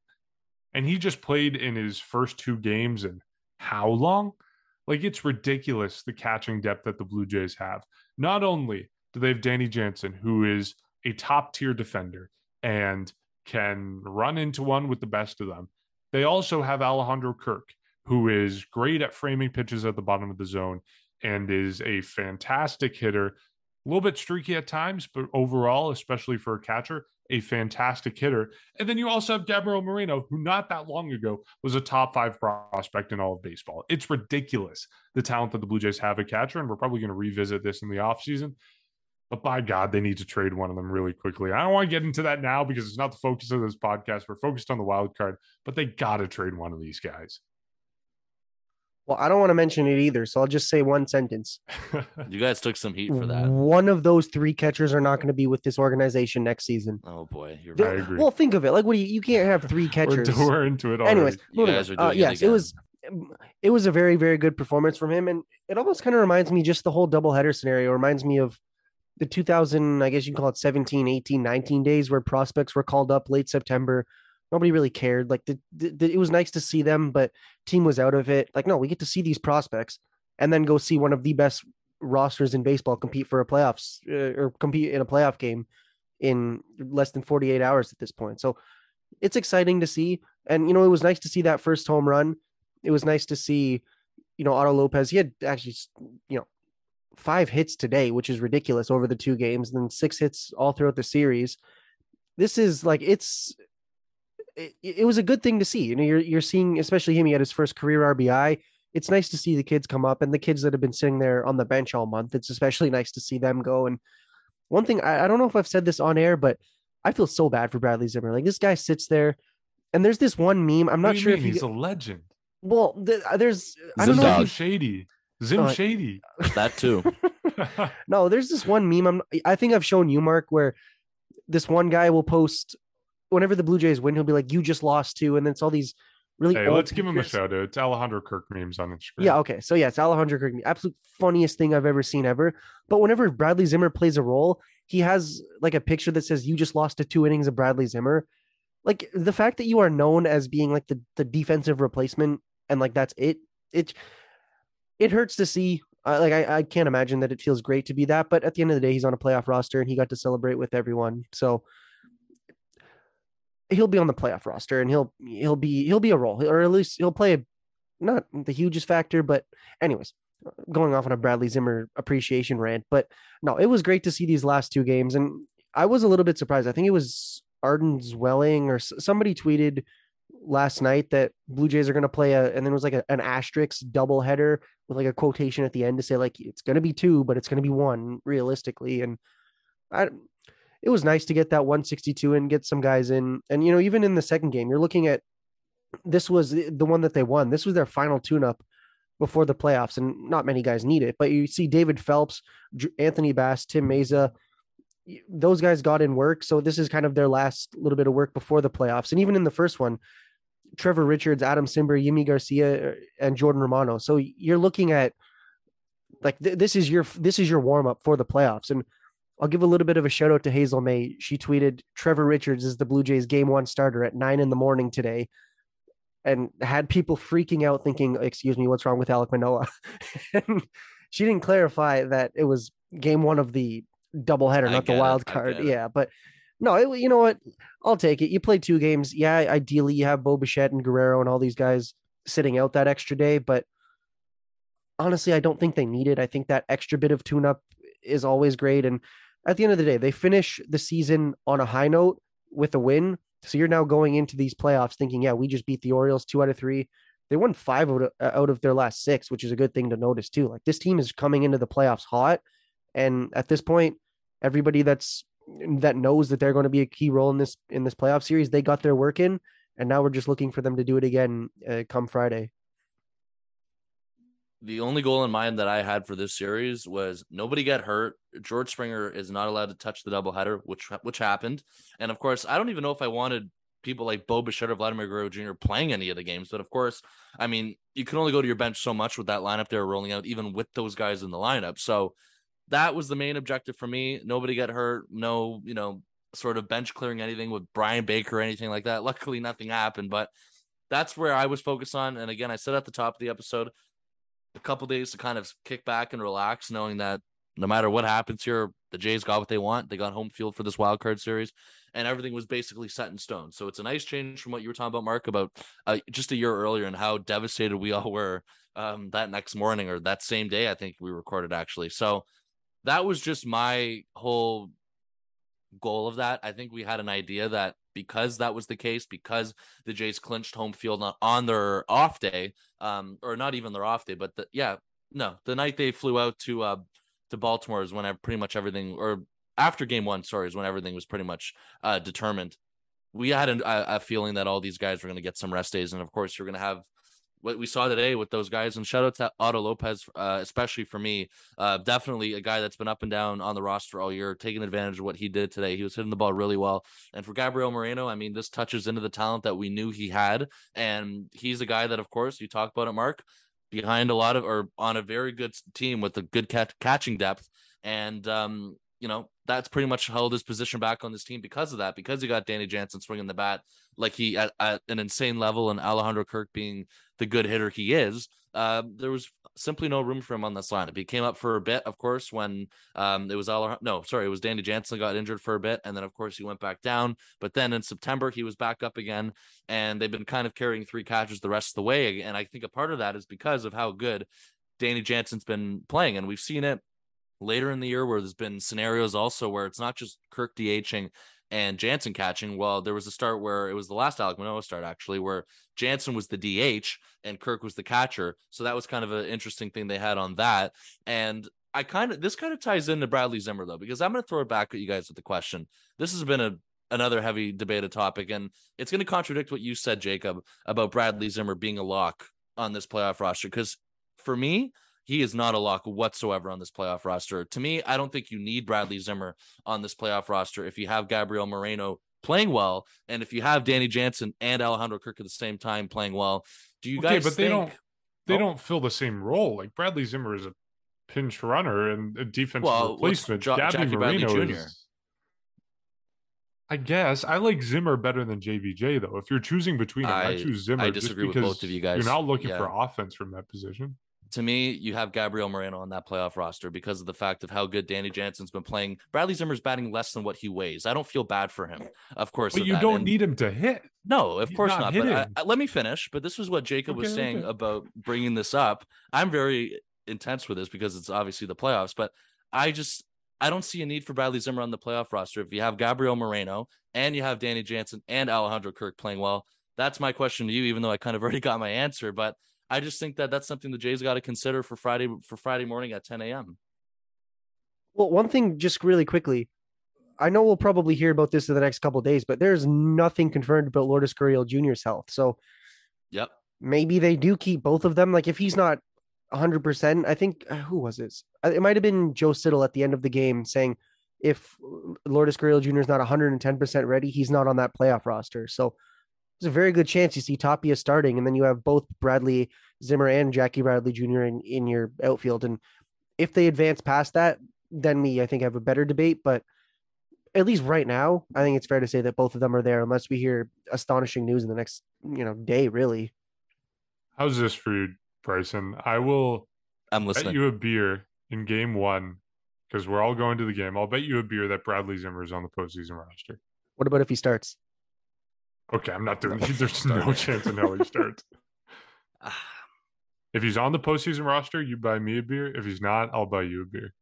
and he just played in his first two games and how long? Like it's ridiculous the catching depth that the Blue Jays have. Not only do they have Danny Jansen, who is a top tier defender and can run into one with the best of them, they also have Alejandro Kirk, who is great at framing pitches at the bottom of the zone and is a fantastic hitter. A little bit streaky at times, but overall, especially for a catcher, a fantastic hitter. And then you also have Gabriel Moreno, who not that long ago was a top five prospect in all of baseball. It's ridiculous the talent that the Blue Jays have at catcher, and we're probably going to revisit this in the offseason. But by God, they need to trade one of them really quickly. I don't want to get into that now because it's not the focus of this podcast. We're focused on the wild card, but they got to trade one of these guys. Well, I don't want to mention it either, so I'll just say one sentence. You guys took some heat for that. One of those three catchers are not going to be with this organization next season. Oh boy, you're I right. agree. Well, think of it. Like, what do you? You can't have three we're, catchers. we're into it already. Anyways, You guys on. are Uh, doing it yes, it again. was. It was a very, very good performance from him, and it almost kind of reminds me just the whole doubleheader scenario reminds me of the 2000, I guess you can call it 17, 18, 19 days where prospects were called up late September. Nobody really cared. Like the, the, it was nice to see them, but team was out of it. Like, no, we get to see these prospects and then go see one of the best rosters in baseball compete for a playoffs uh, or compete in a playoff game in less than 48 hours at this point. So it's exciting to see. And, you know, it was nice to see that first home run. It was nice to see, you know, Otto Lopez. He had actually, you know, five hits today, which is ridiculous over the two games, and then six hits all throughout the series. This is like, it's, it, it was a good thing to see. You know, you're, you're seeing, especially him, he had his first career RBI. It's nice to see the kids come up and the kids that have been sitting there on the bench all month. It's especially nice to see them go. And one thing, I, I don't know if I've said this on air, but I feel so bad for Bradley Zimmer. Like this guy sits there and there's this one meme. I'm not sure mean? if you, he's a legend. well, th- there's, I don't know if dog. Zim you Shady. Zim Uh, Shady. that too. No, there's this one meme. I'm, I think I've shown you, Mark, where this one guy will post whenever the Blue Jays win, he'll be like, "You just lost to," and then it's all these really. hey, let's give him a shout out. It's Alejandro Kirk memes on Instagram. Yeah. Okay. So yeah, it's Alejandro Kirk, absolute funniest thing I've ever seen ever. But whenever Bradley Zimmer plays a role, he has like a picture that says, "You just lost to two innings of Bradley Zimmer." Like the fact that you are known as being like the the defensive replacement, and like that's it. It it hurts to see. Uh, like I, I can't imagine that it feels great to be that, but at the end of the day, he's on a playoff roster and he got to celebrate with everyone. So he'll be on the playoff roster and he'll he'll be he'll be a role or at least he'll play a, not the hugest factor, but anyways, going off on a Bradley Zimmer appreciation rant, but no, it was great to see these last two games, and I was a little bit surprised. I think it was Arden Zwelling or somebody tweeted last night that Blue Jays are going to play a, and then it was like a, an asterisk double header with like a quotation at the end to say like it's going to be two, but it's going to be one realistically, and I. It was nice to get that 162 and get some guys in, and you know even in the second game, you're looking at this was the one that they won. This was their final tune-up before the playoffs, and not many guys need it. But you see David Phelps, Anthony Bass, Tim Mayza, those guys got in work. So this is kind of their last little bit of work before the playoffs. And even in the first one, Trevor Richards, Adam Cimber, Yimi Garcia, uh, and Jordan Romano. So you're looking at like th- this is your this is your warm up for the playoffs. And I'll give a little bit of a shout out to Hazel May. She tweeted Trevor Richards is the Blue Jays game one starter at nine in the morning today. And had people freaking out thinking, excuse me, what's wrong with Alek Manoah? and she didn't clarify that it was game one of the doubleheader, not the wild it, card. Yeah, but no, it, you know what? I'll take it. You play two games. Yeah, ideally you have Bo Bichette and Guerrero and all these guys sitting out that extra day, but honestly, I don't think they need it. I think that extra bit of tune up is always great. And at the end of the day, they finish the season on a high note with a win. So you're now going into these playoffs thinking, yeah, we just beat the Orioles two out of three. They won five out of, of their last six, which is a good thing to notice too. Like this team is coming into the playoffs hot, and at this point, everybody that's that knows that they're going to be a key role in this in this playoff series, they got their work in, and now we're just looking for them to do it again uh, come Friday. The only goal in mind that I had for this series was nobody get hurt. George Springer is not allowed to touch the doubleheader, which which happened, and of course, I don't even know if I wanted people like Bo Bichette or Vladimir Guerrero Jr. playing any of the games. But of course, I mean, you can only go to your bench so much with that lineup they're rolling out, even with those guys in the lineup. So that was the main objective for me. Nobody get hurt. No, you know, sort of bench clearing anything with Bryan Baker or anything like that. Luckily, nothing happened, but that's where I was focused on. And again, I said at the top of the episode, a couple days to kind of kick back and relax, knowing that no matter what happens here, the Jays got what they want. They got home field for this wild card series, and everything was basically set in stone. So it's a nice change from what you were talking about, Mark, about uh, just a year earlier and how devastated we all were um, that next morning or that same day. I think we recorded actually. So that was just my whole goal of that. I think we had an idea that because that was the case, because the Jays clinched home field on, on their off day, um, or not even their off day, but the, yeah, no, the night they flew out to uh to Baltimore is when I pretty much everything, or after game one, sorry, is when everything was pretty much uh determined. We had a, a feeling that all these guys were going to get some rest days, and of course, you're going to have what we saw today with those guys. And shout out to Otto Lopez, uh, especially for me. Uh, definitely a guy that's been up and down on the roster all year, taking advantage of what he did today. He was hitting the ball really well. And for Gabriel Moreno, I mean, this touches into the talent that we knew he had. And he's a guy that, of course, you talk about it, Mark, behind a lot of or on a very good team with a good catch, catching depth. And um, you know, that's pretty much held his position back on this team because of that, because he got Danny Jansen swinging the bat like he at, at an insane level and Alejandro Kirk being the good hitter he is. Uh, there was simply no room for him on this lineup. He came up for a bit, of course, when um, it was Alejandro. No, sorry, it was Danny Jansen got injured for a bit, and then of course he went back down. But then in September he was back up again, and they've been kind of carrying three catches the rest of the way. And I think a part of that is because of how good Danny Jansen's been playing, and we've seen it later in the year where there's been scenarios also where it's not just Kirk DHing and Jansen catching. Well, there was a start where it was the last Alek Manoah start actually, where Jansen was the DH and Kirk was the catcher. So that was kind of an interesting thing they had on that. And I kind of this kind of ties into Bradley Zimmer though, because I'm going to throw it back at you guys with the question. This has been a another heavy debated topic, and it's going to contradict what you said, Jacob, about Bradley Zimmer being a lock on this playoff roster. Because for me, he is not a lock whatsoever on this playoff roster. To me, I don't think you need Bradley Zimmer on this playoff roster if you have Gabriel Moreno playing well, and if you have Danny Jansen and Alejandro Kirk at the same time playing well. Do you okay, guys? But think... they don't. They oh. don't fill the same role. Like Bradley Zimmer is a pinch runner and a defensive well, replacement. Jo- Gabby Jackie Moreno Bradley Jr. Is, I guess I like Zimmer better than JVJ though. If you're choosing between them, I, I choose Zimmer. I disagree with both of you guys. You're not looking yeah. for offense from that position to me, you have Gabriel Moreno on that playoff roster because of the fact of how good Danny Jansen's been playing. Bradley Zimmer's batting less than what he weighs. I don't feel bad for him, of course. But you that. don't and need him to hit. No, of He's course not. not. But I, I, let me finish. But this was what Jacob okay, was saying okay. about bringing this up. I'm very intense with this because it's obviously the playoffs. But I just I don't see a need for Bradley Zimmer on the playoff roster if you have Gabriel Moreno and you have Danny Jansen and Alejandro Kirk playing well. That's my question to you, even though I kind of already got my answer. But I just think that that's something the Jays got to consider for Friday for Friday morning at 10 a.m. Well, one thing just really quickly, I know we'll probably hear about this in the next couple days, but there's nothing confirmed about Lourdes Gurriel Jr.'s health. So, yep, maybe they do keep both of them. Like if he's not 100%. I think uh, who was it? Uh, It might have been Joe Siddall at the end of the game saying if Lourdes Gurriel Jr. is not 110% ready, he's not on that playoff roster. So there's a very good chance you see Tapia starting, and then you have both Bradley Zimmer and Jackie Bradley Jr. in, in your outfield. And if they advance past that, then we, I think, have a better debate. But at least right now, I think it's fair to say that both of them are there, unless we hear astonishing news in the next, you know, day, really. How's this for you, Bryson? I will I'm listening. bet listening. you a beer in game one because we're all going to the game. I'll bet you a beer that Bradley Zimmer is on the postseason roster. What about if he starts? Okay, I'm not doing. There's no chance in hell he starts. Ah. If he's on the postseason roster, you buy me a beer. If he's not, I'll buy you a beer.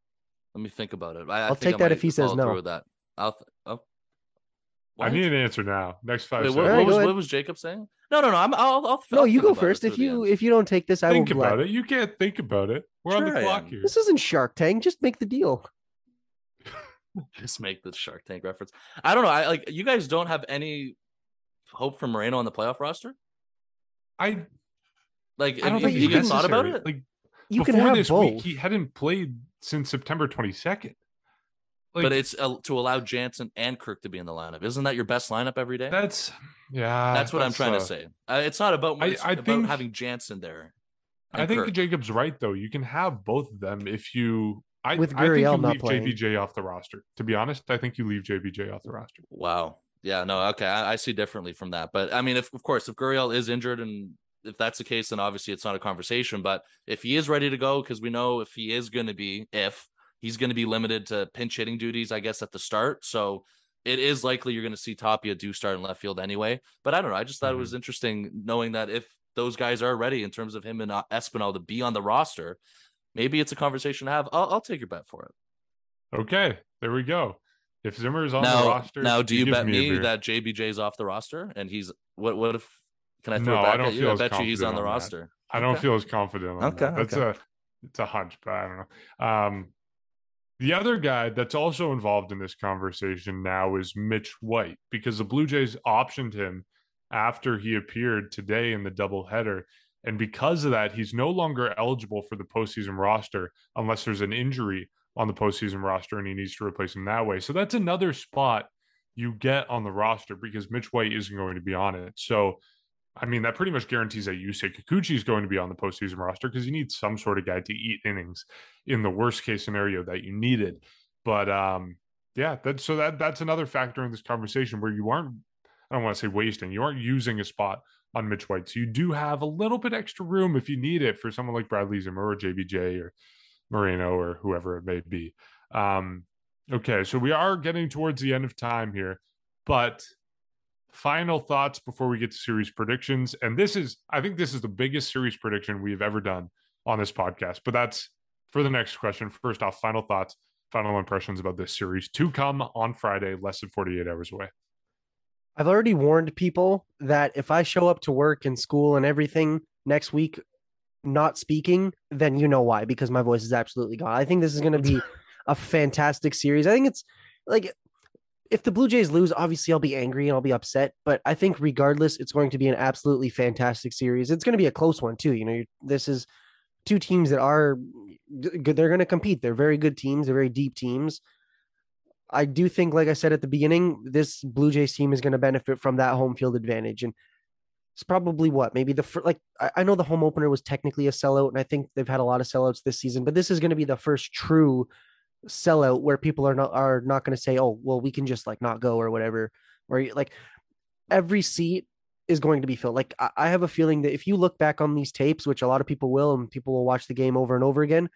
Let me think about it. I, I I'll think take I that if he says no. that. I'll. Th- oh. I need an answer now. Next five Wait, seconds. what, Alright, what go was what was Jacob saying? No, no, no. I'm. I'll. I'll No, I'll you go first. If you if you don't take this, I think will. about it. You can't think about it. We're on the I clock here. This isn't Shark Tank. Just make the deal. just make the Shark Tank reference. I don't know. I like you guys don't have any hope for Moreno on the playoff roster. I Like, I don't think you, he's even thought about it? Like You before can have this both. week, he hadn't played since September 22nd. Like, but it's uh, to allow Jansen and Kirk to be in the lineup. Isn't that your best lineup every day? that's yeah. that's what I'm trying uh, to say. Uh, it's not about. I- It's I about think- having Jansen there. I think Kirk. Jacob's right though. You can have both of them if you. I, With I think you not leave playing. JBJ off the roster. To be honest, I think you leave JBJ off the roster. Wow. Yeah. No. Okay. I, I see differently from that. But I mean, if of course, if Gurriel is injured and if that's the case, then obviously it's not a conversation. But if he is ready to go, because we know if he is going to be, if he's going to be limited to pinch hitting duties, I guess at the start. So it is likely you're going to see Tapia do start in left field anyway. But I don't know. I just thought it was interesting knowing that if those guys are ready in terms of him and uh, Espinal to be on the roster, maybe it's a conversation to have. I'll, I'll take your bet for it. Okay, there we go. If Zimmer is on the now, roster, now, do you bet a me that JBJ's off the roster and he's what? What if? Can I throw No, it I don't at you? feel I bet you he's on the on that. roster. I don't Okay. feel as confident on Okay, that. That's okay. a it's a hunch, but I don't know. Um, the other guy that's also involved in this conversation now is Mitch White because the Blue Jays optioned him after he appeared today in the doubleheader. And because of that, he's no longer eligible for the postseason roster unless there's an injury on the postseason roster and he needs to replace him that way. So that's another spot you get on the roster because Mitch White isn't going to be on it. So I mean, that pretty much guarantees that Yusei Kikuchi is going to be on the postseason roster because you need some sort of guy to eat innings in the worst case scenario that you needed. But um, yeah, that so that that's another factor in this conversation where you aren't, I don't want to say wasting, you aren't using a spot on Mitch White. So you do have a little bit extra room if you need it for someone like Bradley Zimmer or JBJ or Moreno or whoever it may be. Um, okay, so we are getting towards the end of time here, but final thoughts before we get to series predictions. And this is, I think, this is the biggest series prediction we've ever done on this podcast. But that's for the next question. First off, final thoughts, final impressions about this series to come on Friday, less than 48 hours away. I've already warned people that if I show up to work and school and everything next week not speaking, then you know why, because my voice is absolutely gone. I think this is going to be a fantastic series. I think it's like if the Blue Jays lose, obviously I'll be angry and I'll be upset, but I think regardless, it's going to be an absolutely fantastic series. It's going to be a close one too. You know, this is two teams that are good. They're going to compete. They're very good teams. They're very deep teams. I do think, like I said at the beginning, this Blue Jays team is going to benefit from that home field advantage. And it's probably what maybe the like I, I know the home opener was technically a sellout, and I think they've had a lot of sellouts this season, but this is going to be the first true sellout where people are not are not going to say, "Oh, well, we can just like not go or whatever," or like every seat is going to be filled. Like I, I have a feeling that if you look back on these tapes, which a lot of people will, and people will watch the game over and over again,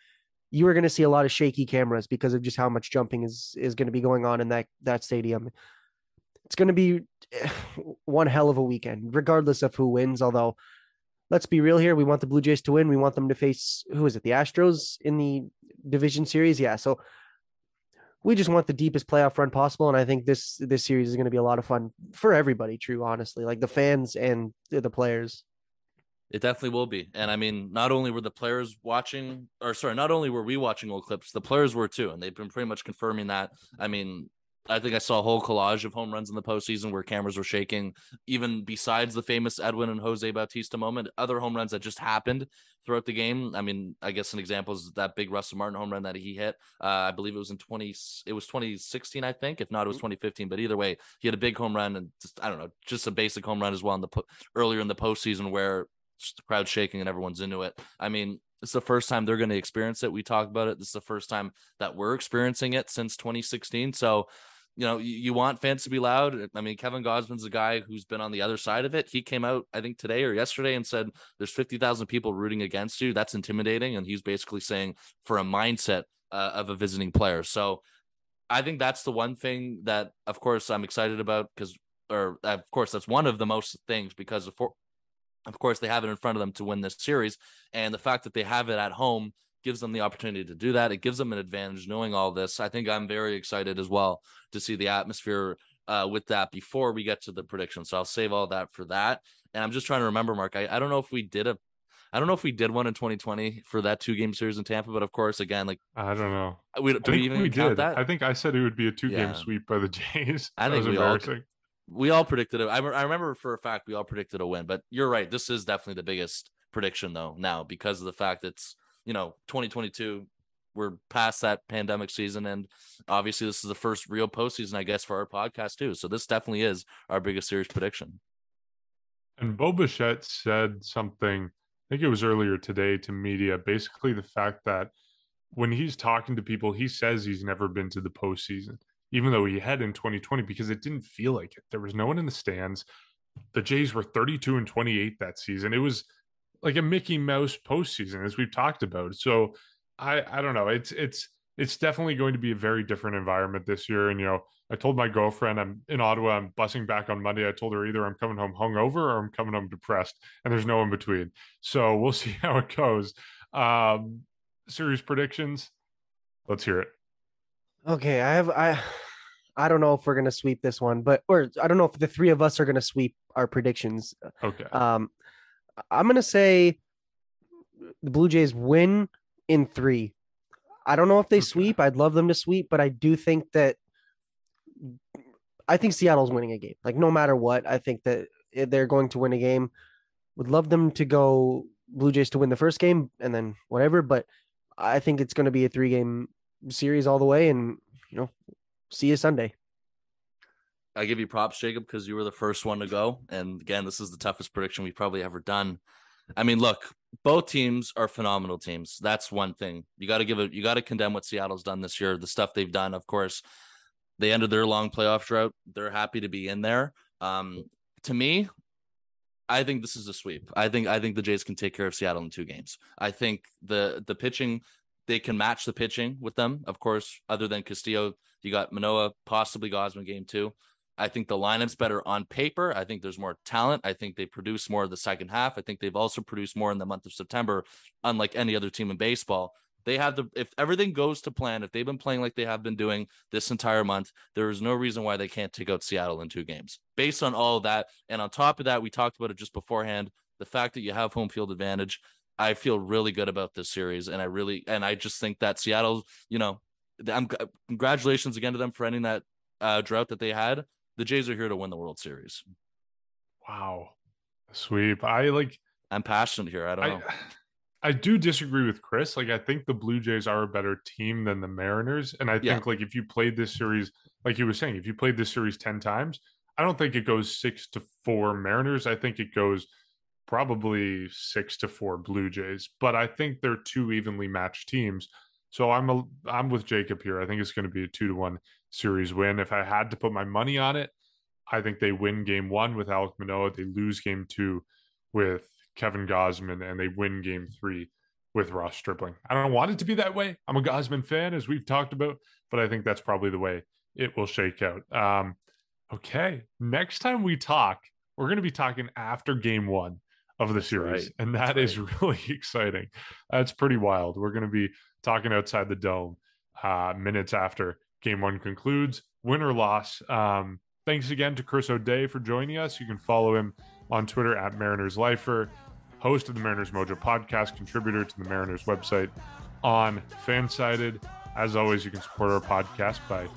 you are going to see a lot of shaky cameras because of just how much jumping is is going to be going on in that that stadium. It's going to be one hell of a weekend, regardless of who wins. Although, let's be real here, we want the Blue Jays to win. We want them to face who is it? The Astros in the division series. Yeah, so we just want the deepest playoff run possible, and I think this this series is going to be a lot of fun for everybody. True, honestly, like the fans and the players. It definitely will be. And I mean, not only were the players watching, or sorry, not only were we watching old clips, the players were too. And they've been pretty much confirming that. I mean, I think I saw a whole collage of home runs in the postseason where cameras were shaking. Even besides the famous Edwin and Jose Bautista moment, other home runs that just happened throughout the game. I mean, I guess an example is that big Russell Martin home run that he hit. Uh, I believe it was in twenty. It was twenty sixteen, I think. If not, it was twenty fifteen. But either way, he had a big home run and just I don't know, just a basic home run as well in the po- earlier in the postseason where the crowd shaking and everyone's into it. I mean, it's the first time they're going to experience it. We talked about it. This is the first time that we're experiencing it since 2016. So you know, you, you, want fans to be loud. I mean, Kevin Gausman's a guy who's been on the other side of it. He came out, I think, today or yesterday and said there's 50,000 people rooting against you. That's intimidating. And he's basically saying for a mindset uh, of a visiting player. So I think that's the one thing that, of course, I'm excited about because, or of course, that's one of the most things because of, of course, they have it in front of them to win this series. And the fact that they have it at home gives them the opportunity to do that. It gives them an advantage knowing all this. I think I'm very excited as well to see the atmosphere uh, with that before we get to the prediction. So I'll save all that for that. And I'm just trying to remember, Mark. I, I don't know if we did a I don't know if we did one in 2020 for that two game series in Tampa, but of course, again, like I don't know. We, do we even we count did. that? I think I said it would be a two game Yeah. sweep by the Jays. I think was we all- we all predicted it. I, I remember for a fact we all predicted a win, but you're right. This is definitely the biggest prediction though now because of the fact it's you know 2022. We're past that pandemic season, and obviously this is the first real postseason, I guess, for our podcast too. So this definitely is our biggest series prediction. And Bo Bichette said something, I think it was earlier today to media, basically the fact that when he's talking to people, he says he's never been to the postseason, even though he had in 2020, because it didn't feel like it. There was no one in the stands. The Jays were 32 and 28 that season. It was like a Mickey Mouse postseason, as we've talked about. So I I don't know. It's it's it's definitely going to be a very different environment this year. And you know, I told my girlfriend I'm in Ottawa. I'm busing back on Monday. I told her either I'm coming home hungover or I'm coming home depressed, and there's no in between. So we'll see how it goes. Um, series predictions. Let's hear it. Okay, I have I I don't know if we're gonna sweep this one, but or I don't know if the three of us are gonna sweep our predictions. Okay. Um, I'm gonna say the Blue Jays win in three. I don't know if they sweep. I'd love them to sweep, but I do think that I think Seattle's winning a game. Like no matter what, I think that they're going to win a game. Would love them to go Blue Jays to win the first game and then whatever, but I think it's going to be a three game series all the way, and you know, see you Sunday. I give you props, Jacob, because you were the first one to go. And again, this is the toughest prediction we've probably ever done. I mean, look, both teams are phenomenal teams. That's one thing. You got to give it, you got to condemn what Seattle's done this year, the stuff they've done. Of course, they ended their long playoff drought. They're happy to be in there. Um, to me, I think this is a sweep. I think I think the Jays can take care of Seattle in two games. I think the the pitching they can match the pitching with them. Of course, other than Castillo, you got Manoah, possibly Gausman game two. I think the lineup's better on paper. I think there's more talent. I think they produce more of the second half. I think they've also produced more in the month of September, unlike any other team in baseball. They have the if everything goes to plan, if they've been playing like they have been doing this entire month, there is no reason why they can't take out Seattle in two games. Based on all of that, and on top of that, we talked about it just beforehand. The fact that you have home field advantage, I feel really good about this series, and I really and I just think that Seattle, you know, I'm congratulations again to them for ending that uh, drought that they had. The Jays are here to win the World Series. Wow. Sweep. I like I'm passionate here. I don't I, know. I do disagree with Chris. Like, I think the Blue Jays are a better team than the Mariners. And I think, Yeah. like, if you played this series, like you were saying, if you played this series 10 times, I don't think it goes six to four Mariners. I think it goes probably six to four Blue Jays. But I think they're two evenly matched teams. So I'm a, I'm with Jacob here. I think it's going to be a two to one series win. If I had to put my money on it, I think they win game one with Alek Manoah. They lose game two with Kevin Gausman, and they win game three with Ross Stripling. I don't want it to be that way. I'm a Gausman fan, as we've talked about, but I think that's probably the way it will shake out. Um, okay. Next time we talk, we're going to be talking after game one of the series. right. And that That's is really exciting. That's pretty wild. We're going to be talking outside the dome uh, minutes after game one concludes, win or loss. Um, thanks again to Chris O'Day for joining us. You can follow him on Twitter at Mariners Lifer, host of the Mariners Mojo podcast, contributor to the Mariners website on Fansided. As always, you can support our podcast by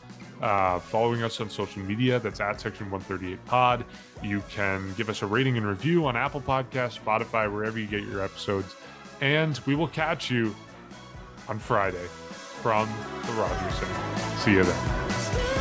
uh, following us on social media. That's at Section 138 Pod. You can give us a rating and review on Apple Podcasts, Spotify, wherever you get your episodes. And we will catch you on Friday from the Rogers Center. See you then.